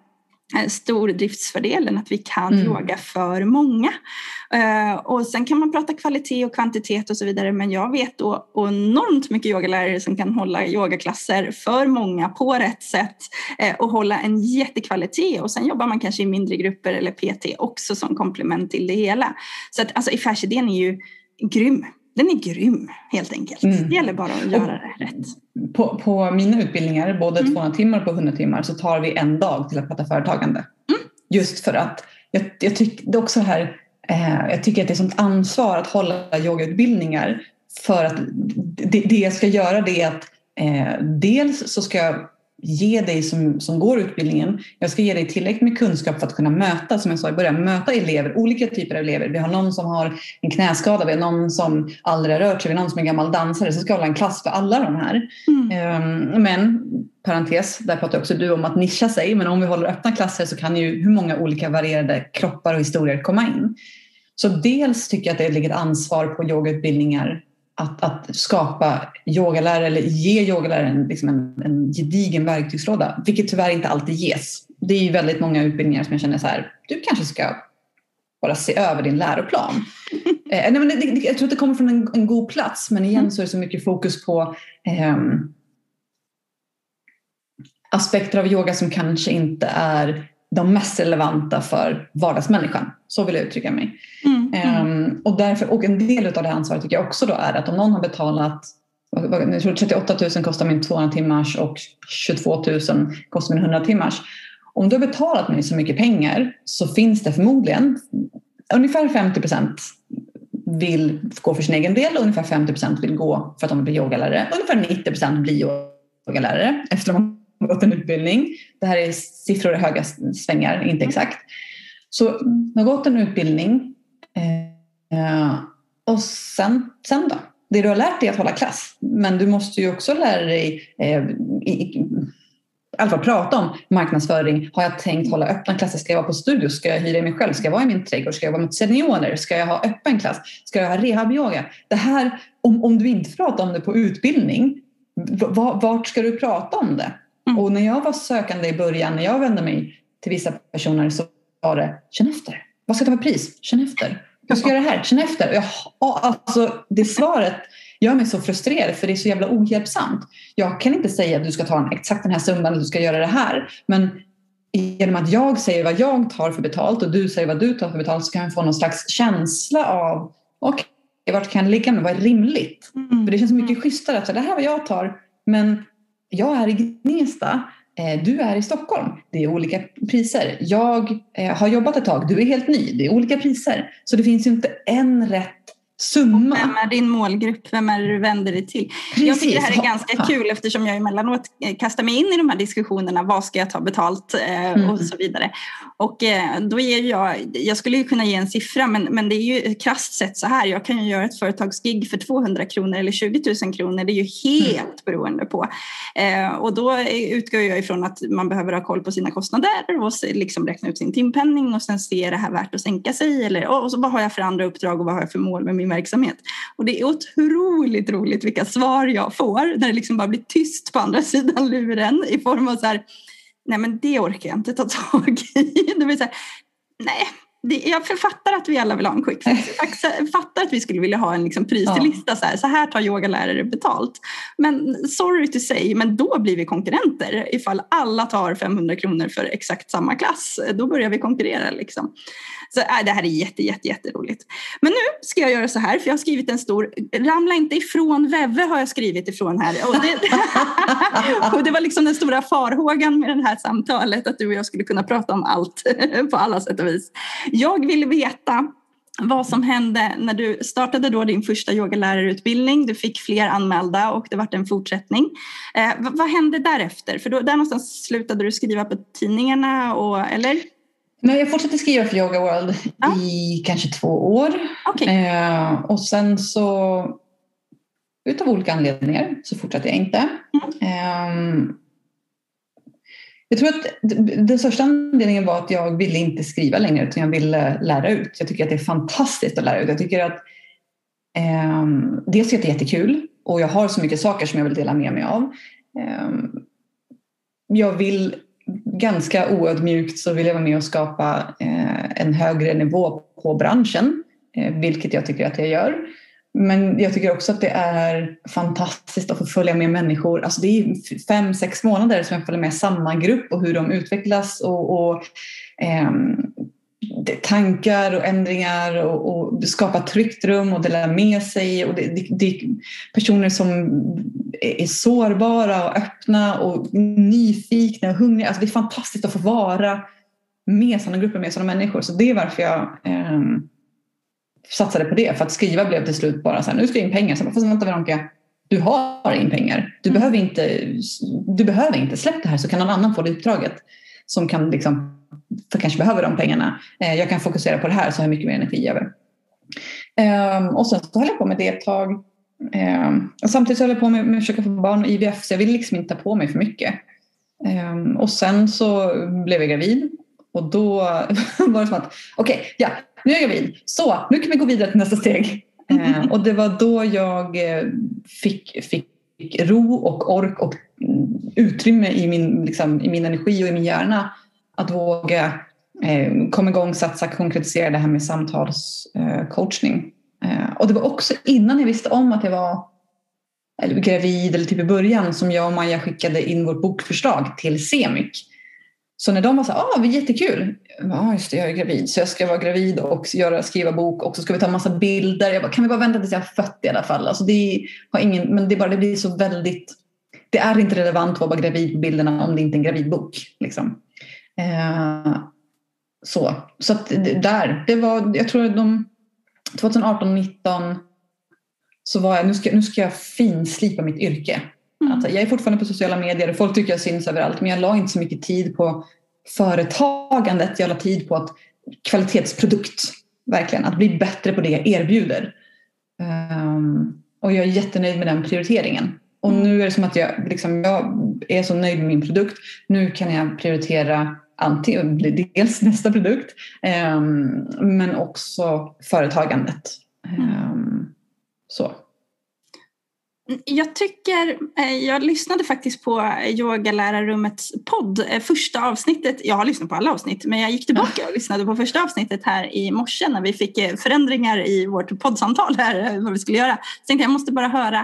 stordriftsfördelen att vi kan mm. yoga för många. Uh, och sen kan man prata kvalitet och kvantitet och så vidare men jag vet då enormt mycket yogalärare som kan hålla yogaklasser för många på rätt sätt uh, och hålla en jättekvalitet och sen jobbar man kanske i mindre grupper eller PT också som komplement till det hela. Så att alltså affärsidén är ju grym den är grym helt enkelt. Mm. Det gäller bara att göra det rätt. På, på mina utbildningar, både mm. 200 timmar och på 100 timmar, så tar vi en dag till att prata företagande. Mm. Just för att jag, jag tycker det också här, eh, jag tycker att det är sånt ansvar att hålla yogautbildningar för att det, det jag ska göra det är att eh, dels så ska jag ge dig som, som går utbildningen, jag ska ge dig tillräckligt med kunskap för att kunna möta, som jag sa i början, möta elever, olika typer av elever. Vi har någon som har en knäskada, vi har någon som aldrig har rört sig, vi har någon som är gammal dansare, så ska jag hålla en klass för alla de här. Mm. Um, men, parentes, där pratar också du om att nischa sig, men om vi håller öppna klasser så kan ju hur många olika varierade kroppar och historier komma in. Så dels tycker jag att det ligger ett ansvar på yogautbildningar att, att skapa yogalärare eller ge yogaläraren liksom en, en gedigen verktygslåda, vilket tyvärr inte alltid ges. Det är ju väldigt många utbildningar som jag känner så här, du kanske ska bara se över din läroplan. eh, nej, men det, det, jag tror att det kommer från en, en god plats, men igen så är det så mycket fokus på eh, aspekter av yoga som kanske inte är de mest relevanta för vardagsmänniskan. Så vill jag uttrycka mig. Mm, mm. Um, och, därför, och en del av det ansvaret tycker jag också då är att om någon har betalat jag tror 38 000 kostar min 200 timmars och 22 000 kostar min 100 timmars. Om du har betalat mig så mycket pengar så finns det förmodligen ungefär 50 procent vill gå för sin egen del och ungefär 50 procent vill gå för att de vill bli yogalärare. Ungefär 90 procent blir yogalärare efter att de gått en utbildning. Det här är siffror i höga svängar, inte mm. exakt. Så du har gått en utbildning eh, och sen, sen då? Det du har lärt dig är att hålla klass, men du måste ju också lära dig eh, i, i alla fall prata om marknadsföring. Har jag tänkt hålla öppna klasser? Ska jag vara på studio? Ska jag hyra mig själv? Ska jag vara i min trädgård? Ska jag vara med seniorer? Ska jag ha öppen klass? Ska jag ha rehabyoga? Det här, om, om du inte pratar om det på utbildning, vart ska du prata om det? Mm. Och när jag var sökande i början, när jag vände mig till vissa personer så var det känn efter. Vad ska jag ta för pris? Känn efter. Hur ska jag göra det här? Känn efter. Jag, alltså, det svaret gör mig så frustrerad för det är så jävla ohjälpsamt. Jag kan inte säga att du ska ta en, exakt den här summan och du ska göra det här. Men genom att jag säger vad jag tar för betalt och du säger vad du tar för betalt så kan jag få någon slags känsla av okej, okay, vart kan jag ligga med? Vad är rimligt? Mm. För det känns mycket mm. schysstare att det här är vad jag tar men jag är i Gnesta, Eh, du är i Stockholm. Det är olika priser. Jag eh, har jobbat ett tag, du är helt ny. Det är olika priser. Så det finns ju inte en rätt summa. vem är din målgrupp? Vem är det du vänder dig till? Precis. Jag tycker det här är ganska kul eftersom jag emellanåt eh, kastar mig in i de här diskussionerna. Vad ska jag ta betalt eh, mm. och så vidare. Och eh, då ger jag, jag skulle ju kunna ge en siffra men, men det är ju krasst sett så här. Jag kan ju göra ett företagsgig för 200 kronor eller 20 000 kronor. Det är ju helt mm. beroende på. Och då utgår jag ifrån att man behöver ha koll på sina kostnader och liksom räkna ut sin timpenning och sen se är det här värt att sänka sig eller och så vad har jag för andra uppdrag och vad har jag för mål med min min verksamhet. Och det är otroligt roligt vilka svar jag får när det liksom bara blir tyst på andra sidan luren i form av så här, nej men det orkar jag inte ta tag i. Det så här, nej, jag fattar att vi alla vill ha en quick fix. Jag fattar att vi skulle vilja ha en liksom prislista. Så, här, så här tar yogalärare betalt. Men sorry to say, men då blir vi konkurrenter. Ifall alla tar 500 kronor för exakt samma klass, då börjar vi konkurrera. Liksom. Så äh, det här är jätte, jätte, jätteroligt. Men nu ska jag göra så här, för jag har skrivit en stor, ramla inte ifrån Veve har jag skrivit ifrån här. Och det, och det var liksom den stora farhågan med det här samtalet, att du och jag skulle kunna prata om allt på alla sätt och vis. Jag vill veta vad som hände när du startade då din första yogalärarutbildning. Du fick fler anmälda och det vart en fortsättning. Eh, vad hände därefter? För då, där någonstans slutade du skriva på tidningarna, och, eller? Nej, jag fortsatte skriva för Yoga World ja. i kanske två år. Okay. Eh, och sen så, utav olika anledningar, så fortsatte jag inte. Mm. Eh, jag tror att den största anledningen var att jag ville inte skriva längre utan jag ville lära ut. Jag tycker att det är fantastiskt att lära ut. Jag tycker att eh, dels är det jättekul och jag har så mycket saker som jag vill dela med mig av. Eh, jag vill ganska oödmjukt så vill jag vara med och skapa eh, en högre nivå på branschen, eh, vilket jag tycker att jag gör. Men jag tycker också att det är fantastiskt att få följa med människor. Alltså det är fem, sex månader som jag följer med samma grupp och hur de utvecklas och, och eh, tankar och ändringar och, och skapa tryggt rum och dela med sig. Och det, det, det, personer som är sårbara och öppna och nyfikna och hungriga. Alltså det är fantastiskt att få vara med sådana grupper, med sådana människor. Så det är varför jag eh, satsade på det. För att skriva blev till slut bara så här, nu ska jag in pengar. Så jag bara, fast vänta Veronica, du har in pengar. Du, mm. behöver inte, du behöver inte, släpp det här så kan någon annan få det uppdraget. Som kan liksom, för kanske behöver de pengarna. Eh, jag kan fokusera på det här så har jag mycket mer energi över. Eh, och sen så höll jag på med det ett tag. Eh, och samtidigt så höll jag på med, med att försöka få barn och IVF så jag ville liksom inte ta på mig för mycket. Eh, och sen så blev jag gravid och då var det som att okej, okay, ja, nu är jag gravid. Så, nu kan vi gå vidare till nästa steg. Ehm, och det var då jag eh, fick, fick ro och ork och utrymme i min, liksom, i min energi och i min hjärna att våga eh, komma igång, satsa, konkretisera det här med samtalscoachning. Eh, eh, och det var också innan jag visste om att jag var eller, gravid eller typ i början som jag och Maja skickade in vårt bokförslag till Semik. Så när de var så här, ah, jättekul. Ja, ah, just det, jag är gravid så jag ska vara gravid och göra, skriva bok och så ska vi ta en massa bilder. Jag bara, kan vi bara vänta tills jag har fött i alla fall? Alltså det har ingen, men det, bara, det blir så väldigt, det är inte relevant att vara gravid på bilderna om det inte är en gravidbok. Liksom. Eh, så så att där, det var, jag tror de 2018, 19 så var jag, nu ska, nu ska jag finslipa mitt yrke. Mm. Alltså, jag är fortfarande på sociala medier och folk tycker jag syns överallt men jag la inte så mycket tid på företagandet. Jag la tid på att kvalitetsprodukt, verkligen. Att bli bättre på det jag erbjuder. Um, och jag är jättenöjd med den prioriteringen. Och mm. nu är det som att jag, liksom, jag är så nöjd med min produkt. Nu kan jag prioritera antingen dels nästa produkt um, men också företagandet. Um, så. Jag tycker, eh, jag lyssnade faktiskt på yogalärarrummets podd, eh, första avsnittet. Jag har lyssnat på alla avsnitt, men jag gick tillbaka och lyssnade på första avsnittet här i morse när vi fick eh, förändringar i vårt poddsamtal här, vad vi skulle göra. Så tänkte jag måste bara höra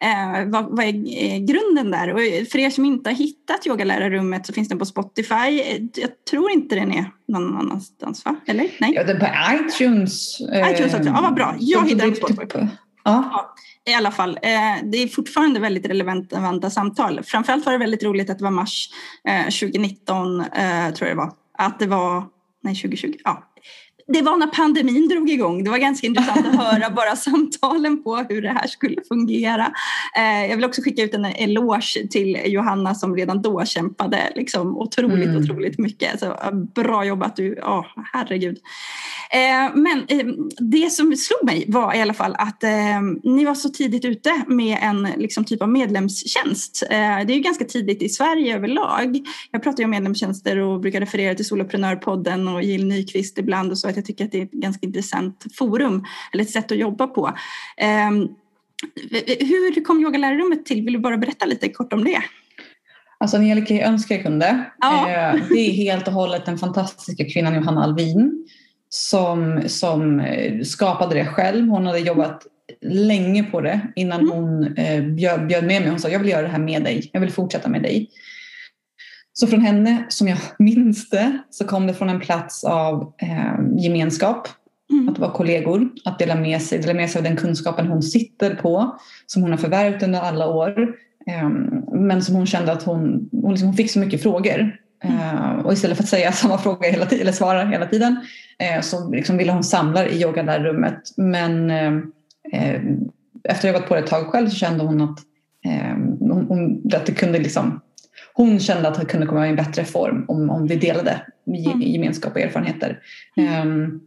eh, vad, vad, är grunden där? Och för er som inte har hittat yogalärarrummet så finns den på Spotify. Jag tror inte den är någon annanstans, va? Eller? Nej? Ja, den på iTunes. iTunes också, ja vad bra. Jag hittade den på Spotify. Ja. ja i alla fall, eh, det är fortfarande väldigt relevanta samtal. Framförallt var det väldigt roligt att det var mars eh, 2019, eh, tror jag det var. Att det var, nej 2020, ja, det var när pandemin drog igång. Det var ganska intressant att höra bara samtalen på hur det här skulle fungera. Eh, jag vill också skicka ut en eloge till Johanna som redan då kämpade liksom, otroligt, mm. otroligt mycket. Så, bra jobbat du, oh, herregud. Eh, men eh, det som slog mig var i alla fall att ni var så tidigt ute med en liksom, typ av medlemstjänst. det är ju ganska tidigt i Sverige överlag. Jag pratar ju om medlemstjänster och brukar referera till Soloprenörpodden och Jill Nyqvist ibland och så att jag tycker att det är ett ganska intressant forum eller ett sätt att jobba på. Ehm, hur kom yogalärarrummet till? Vill du bara berätta lite kort om det? Alltså Angelica, jag önskar jag kunde. Ja. Eh, det är helt och hållet den fantastiska kvinnan Johanna Alvin som, som eh, skapade det själv. Hon hade jobbat länge på det innan mm. hon eh, bjöd, bjöd med mig. Hon sa jag vill göra det här med dig. Jag vill fortsätta med dig. Så från henne, som jag minns det, så kom det från en plats av eh, gemenskap. Mm. Att vara kollegor, att dela med sig, dela med sig av den kunskapen hon sitter på, som hon har förvärvat under alla år. Eh, men som hon kände att hon, hon, liksom, hon fick så mycket frågor. Eh, och istället för att säga samma fråga hela tiden, eller svara hela tiden, eh, så liksom ville hon samla i yogalärarrummet. Men eh, eh, efter att ha jobbat på det ett tag själv så kände hon att, hon, att det kunde liksom hon kände att det kunde komma i en bättre form om, om vi delade mm. gemenskap och erfarenheter. Um,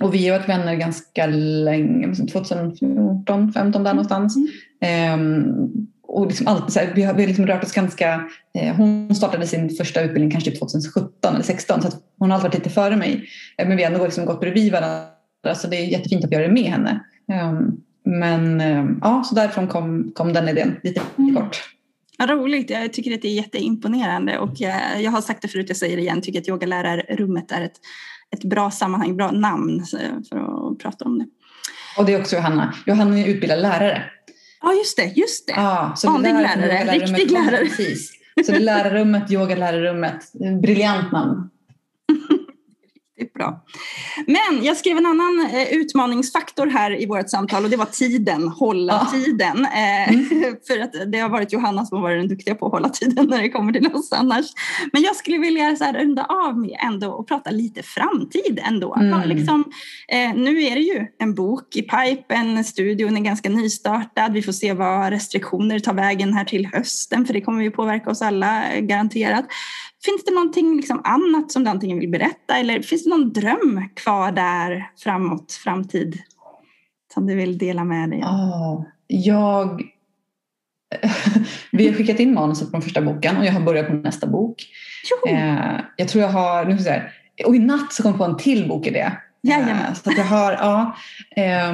och vi har varit vänner ganska länge, 2014, 2015 där någonstans. Mm. Um, och liksom alltid så här, vi har, vi har liksom rört oss ganska... Eh, hon startade sin första utbildning kanske 2017 eller 2016 så hon har alltid varit lite före mig. Eh, men vi har ändå liksom gått bredvid varandra så det är jättefint att göra det med henne. Um, men um, ja, så därifrån kom, kom den idén lite mm. kort. Vad roligt, jag tycker att det är jätteimponerande och jag, jag har sagt det förut, jag säger det igen, tycker att yogalärarrummet är ett, ett bra sammanhang, bra namn för att prata om det. Och det är också Johanna. Johanna är utbildad lärare. Ja, just det. Just det. Ja, så Vanlig det lärare, riktig lärare. Precis. Så det är lärarrummet, yogalärarrummet. Briljant namn riktigt bra. Men jag skrev en annan eh, utmaningsfaktor här i vårt samtal och det var tiden, hålla ja. tiden. Eh, mm. för att det har varit Johanna som har varit den duktiga på att hålla tiden när det kommer till oss annars. Men jag skulle vilja så här runda av med ändå och prata lite framtid ändå. Mm. Liksom, eh, nu är det ju en bok i pipen, studion är ganska nystartad. Vi får se vad restriktioner tar vägen här till hösten för det kommer ju påverka oss alla garanterat. Finns det någonting liksom annat som du antingen vill berätta eller finns det någon dröm kvar där framåt, framtid som du vill dela med dig av? Oh, jag... Vi har skickat in manuset på den första boken och jag har börjat på nästa bok. Eh, jag tror jag har... Nu ska jag säga, och i natt så kom jag på en till bok i det. Eh, så jag har... Ja, eh,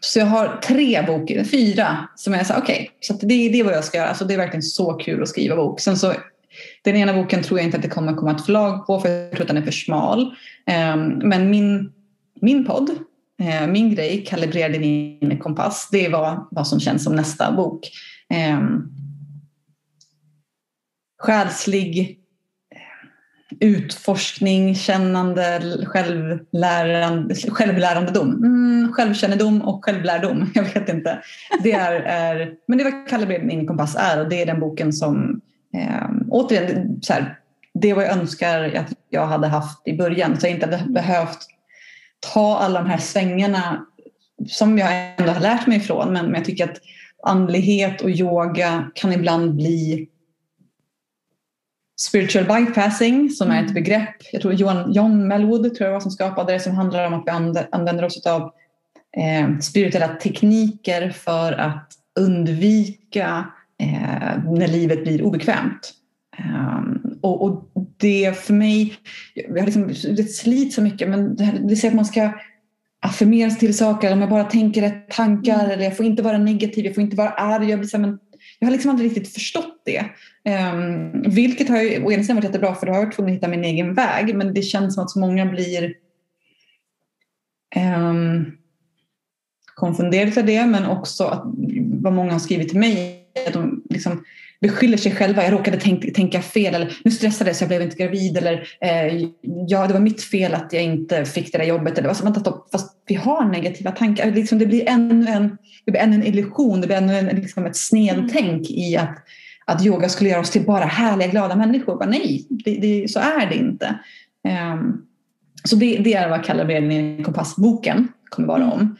så jag har tre böcker, fyra, som jag sa okej, okay, så det, det är vad jag ska göra. Alltså det är verkligen så kul att skriva bok. Sen så den ena boken tror jag inte att det kommer komma ett förlag på för jag tror att den är för smal. Ehm, men min, min podd, eh, min grej, Kalibrera din inre kompass, det är vad, som känns som nästa bok. Ehm, själslig eh, utforskning, kännande, självlärande, självlärandedom. Mm, självkännedom och självlärdom. Jag vet inte. Det är, är, men det är vad Kalibrera din inre kompass är och det är den boken som Eh, återigen, så här, det var jag önskar att jag hade haft i början så jag inte hade behövt ta alla de här svängarna som jag ändå har lärt mig ifrån. Men, men jag tycker att andlighet och yoga kan ibland bli spiritual bypassing som är ett mm. begrepp. Jag tror John, John Melwood tror jag var som skapade det som handlar om att vi använder oss av eh, spirituella tekniker för att undvika när livet blir obekvämt. Um, och, och, det för mig, jag har liksom, det slits så mycket men det, det säger att man ska affirmera sig till saker, om jag bara tänker rätt tankar mm. eller jag får inte vara negativ, jag får inte vara arg. Jag, blir så här, men jag har liksom aldrig riktigt förstått det. Um, vilket har ju å ena sidan varit jättebra för då har jag varit tvungen att hitta min egen väg men det känns som att så många blir um, konfunderade av det men också att vad många har skrivit till mig att de liksom beskyller sig själva. Jag råkade tänka, tänka fel eller nu stressade jag så jag blev inte gravid eller eh, ja, det var mitt fel att jag inte fick det där jobbet. Eller, alltså, vänta, fast vi har negativa tankar. Liksom, det blir ännu en, det blir ännu en illusion, det blir ännu en, liksom ett snedtänk i att, att yoga skulle göra oss till bara härliga, glada människor. Bara, nej, det, det, så är det inte. Um, så det, det, är vad Kalibreringen kompassboken kommer vara om.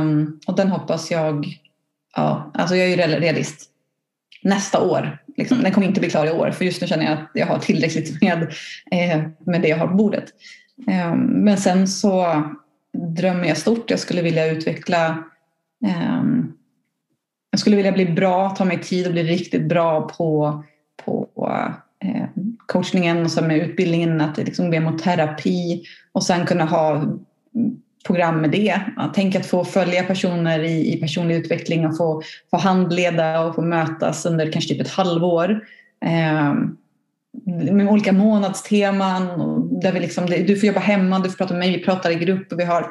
Um, och den hoppas jag Ja, alltså jag är ju realist. Nästa år. Liksom. Den kommer inte bli klar i år för just nu känner jag att jag har tillräckligt med, eh, med det jag har på bordet. Eh, men sen så drömmer jag stort. Jag skulle vilja utveckla eh, jag skulle vilja bli bra, ta mig tid och bli riktigt bra på, på eh, coachningen och så med utbildningen, att liksom be mot terapi och sen kunna ha program med det. Tänk att få följa personer i, i personlig utveckling och få, få handleda och få mötas under kanske typ ett halvår. Eh, med olika månadsteman. Där vi liksom, du får jobba hemma, du får prata med mig, vi pratar i grupp. Och vi har,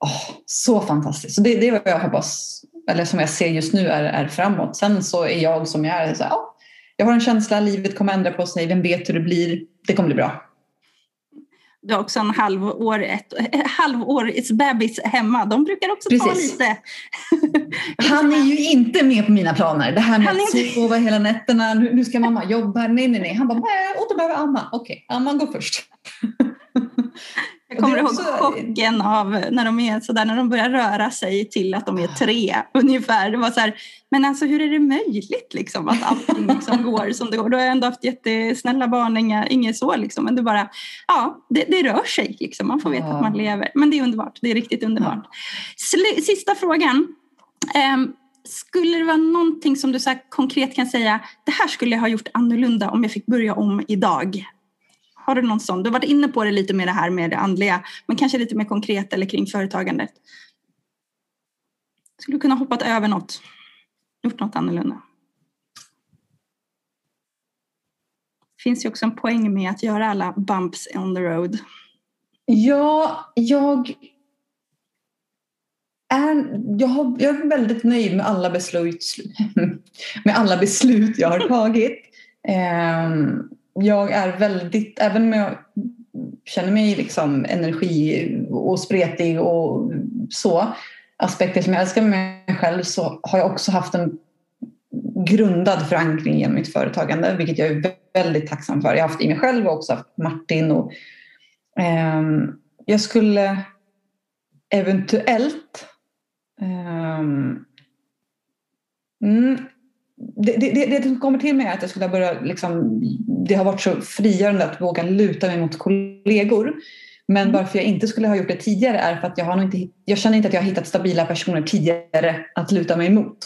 oh, så fantastiskt. Så det, det är vad jag hoppas, eller som jag ser just nu är, är framåt. Sen så är jag som jag är. Så, oh, jag har en känsla, livet kommer ändra på sig, vem vet hur det blir. Det kommer bli bra du har också en halvår, ett, halvårets bebis hemma. De brukar också Precis. ta lite. Han är ju inte med på mina planer. Det här med att sova hela nätterna. Nu, ska mamma jobba. Nej, nej, nej. Han bara, nej, då behöver amma. Okej, okay, amman går först. Jag kommer ihåg också... chocken av när de är sådär, när de börjar röra sig till att de är tre ungefär. Det var så här, men alltså hur är det möjligt liksom att allting liksom går som det går? Du har ändå haft jättesnälla barn, inga, inget så liksom, men du bara, ja, det, det rör sig liksom. Man får veta ja. att man lever. Men det är underbart, det är riktigt underbart. Ja. Sista frågan. Um, skulle det vara någonting som du så konkret kan säga, det här skulle jag ha gjort annorlunda om jag fick börja om idag? Har du någon sån? Du har varit inne på det lite med det här med det andliga, men kanske lite mer konkret eller kring företagandet. Skulle du kunna hoppat över något? Gjort något annorlunda? Det finns ju också en poäng med att göra alla bumps on the road. Ja, jag är, jag, har, jag är väldigt nöjd med alla beslut, med alla beslut jag har tagit. Um, jag är väldigt, även om jag känner mig liksom energi och spretig och så aspekter som jag älskar med mig själv så har jag också haft en grundad förankring genom mitt företagande vilket jag är väldigt tacksam för. Jag har haft i mig själv och också haft Martin. Och, eh, jag skulle eventuellt eh, mm, det, det, det, som kommer till mig är att jag skulle börja liksom, det har varit så frigörande att våga luta mig mot kollegor. Men mm. varför jag inte skulle ha gjort det tidigare är för att jag, har inte, jag känner inte att jag har hittat stabila personer tidigare att luta mig emot.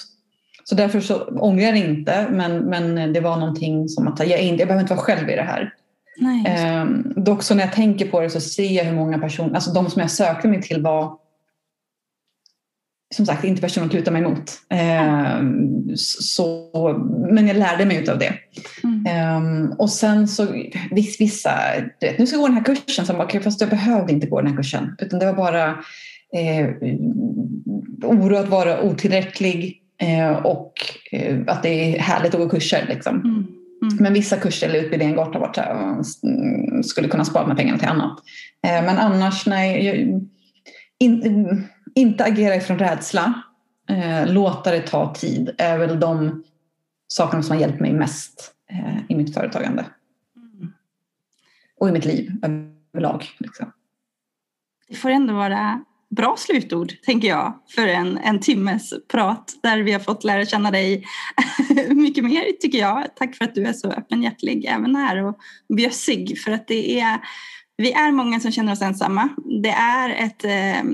Så därför så ångrar jag inte men, men det var någonting som att jag, jag behöver inte vara själv i det här. Nej, um, dock så när jag tänker på det så ser jag hur många personer, alltså de som jag sökte mig till var som sagt inte personer att luta mig emot. Eh, så, men jag lärde mig av det. Mm. Eh, och sen så vissa, du vet, nu ska jag gå den här kursen, så bara, okay, fast jag behövde inte gå den här kursen. Utan det var bara eh, oro att vara otillräcklig eh, och eh, att det är härligt att gå kurser. Liksom. Mm. Mm. Men vissa kurser eller utbildningar gått bort mm, skulle kunna spara de pengarna till annat. Eh, men annars, nej. Jag, in, inte agera ifrån rädsla. Eh, låta det ta tid är väl de sakerna som har hjälpt mig mest eh, i mitt företagande. Mm. Och i mitt liv överlag. Liksom. Det får ändå vara bra slutord, tänker jag, för en, en timmes prat där vi har fått lära känna dig mycket mer, tycker jag. Tack för att du är så öppenhjärtig även här och bjössig, för att det är vi är många som känner oss ensamma. Det är ett eh,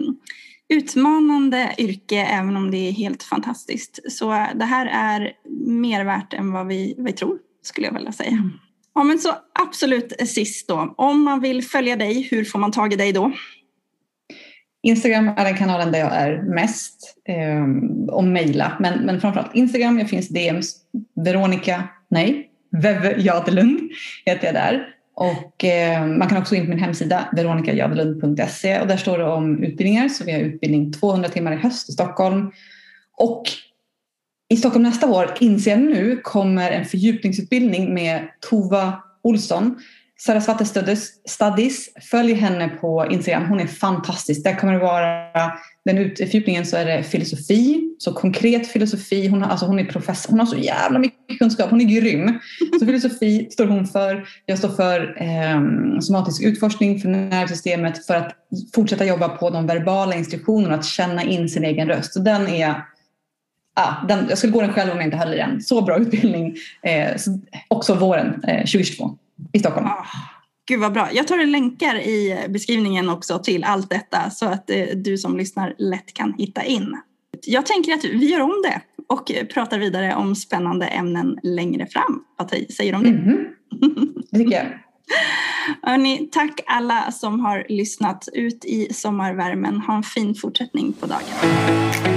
utmanande yrke även om det är helt fantastiskt. Så det här är mer värt än vad vi, vi tror skulle jag vilja säga. Mm. Ja, men så absolut sist då, om man vill följa dig, hur får man tag i dig då? Instagram är den kanalen där jag är mest eh, och mejla. Men, men framförallt Instagram, jag finns DMs. Veronica, nej, Veve Jadelund heter jag där. Och eh, man kan också gå in på min hemsida veronikajadelund.se och där står det om utbildningar. Så vi har utbildning 200 timmar i höst i Stockholm. Och i Stockholm nästa år, inser jag nu, kommer en fördjupningsutbildning med Tova Olsson Sarasvati Studies, följ henne på Instagram. Hon är fantastisk. Där kommer det vara, den utfördjupningen så är det filosofi, så konkret filosofi. Hon har, alltså hon är professor, hon har så jävla mycket kunskap, hon är grym. Så filosofi står hon för. Jag står för eh, somatisk utforskning för nervsystemet för att fortsätta jobba på de verbala instruktionerna, att känna in sin egen röst. Så den är Ah, den, jag skulle gå den själv om jag inte höll i den. Så bra utbildning. Eh, också våren eh, 2022 i Stockholm. Ah, gud vad bra. Jag tar en länkar i beskrivningen också till allt detta så att eh, du som lyssnar lätt kan hitta in. Jag tänker att vi gör om det och pratar vidare om spännande ämnen längre fram. Vad säger du om det? Mm -hmm. Det tycker jag. Hörrni, tack alla som har lyssnat ut i sommarvärmen. Ha en fin fortsättning på dagen.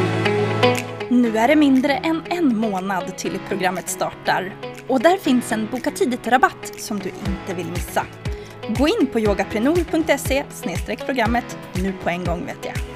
Nu är det mindre än en månad till programmet startar och där finns en boka tidigt-rabatt som du inte vill missa. Gå in på yogaprenor.se programmet nu på en gång vet jag.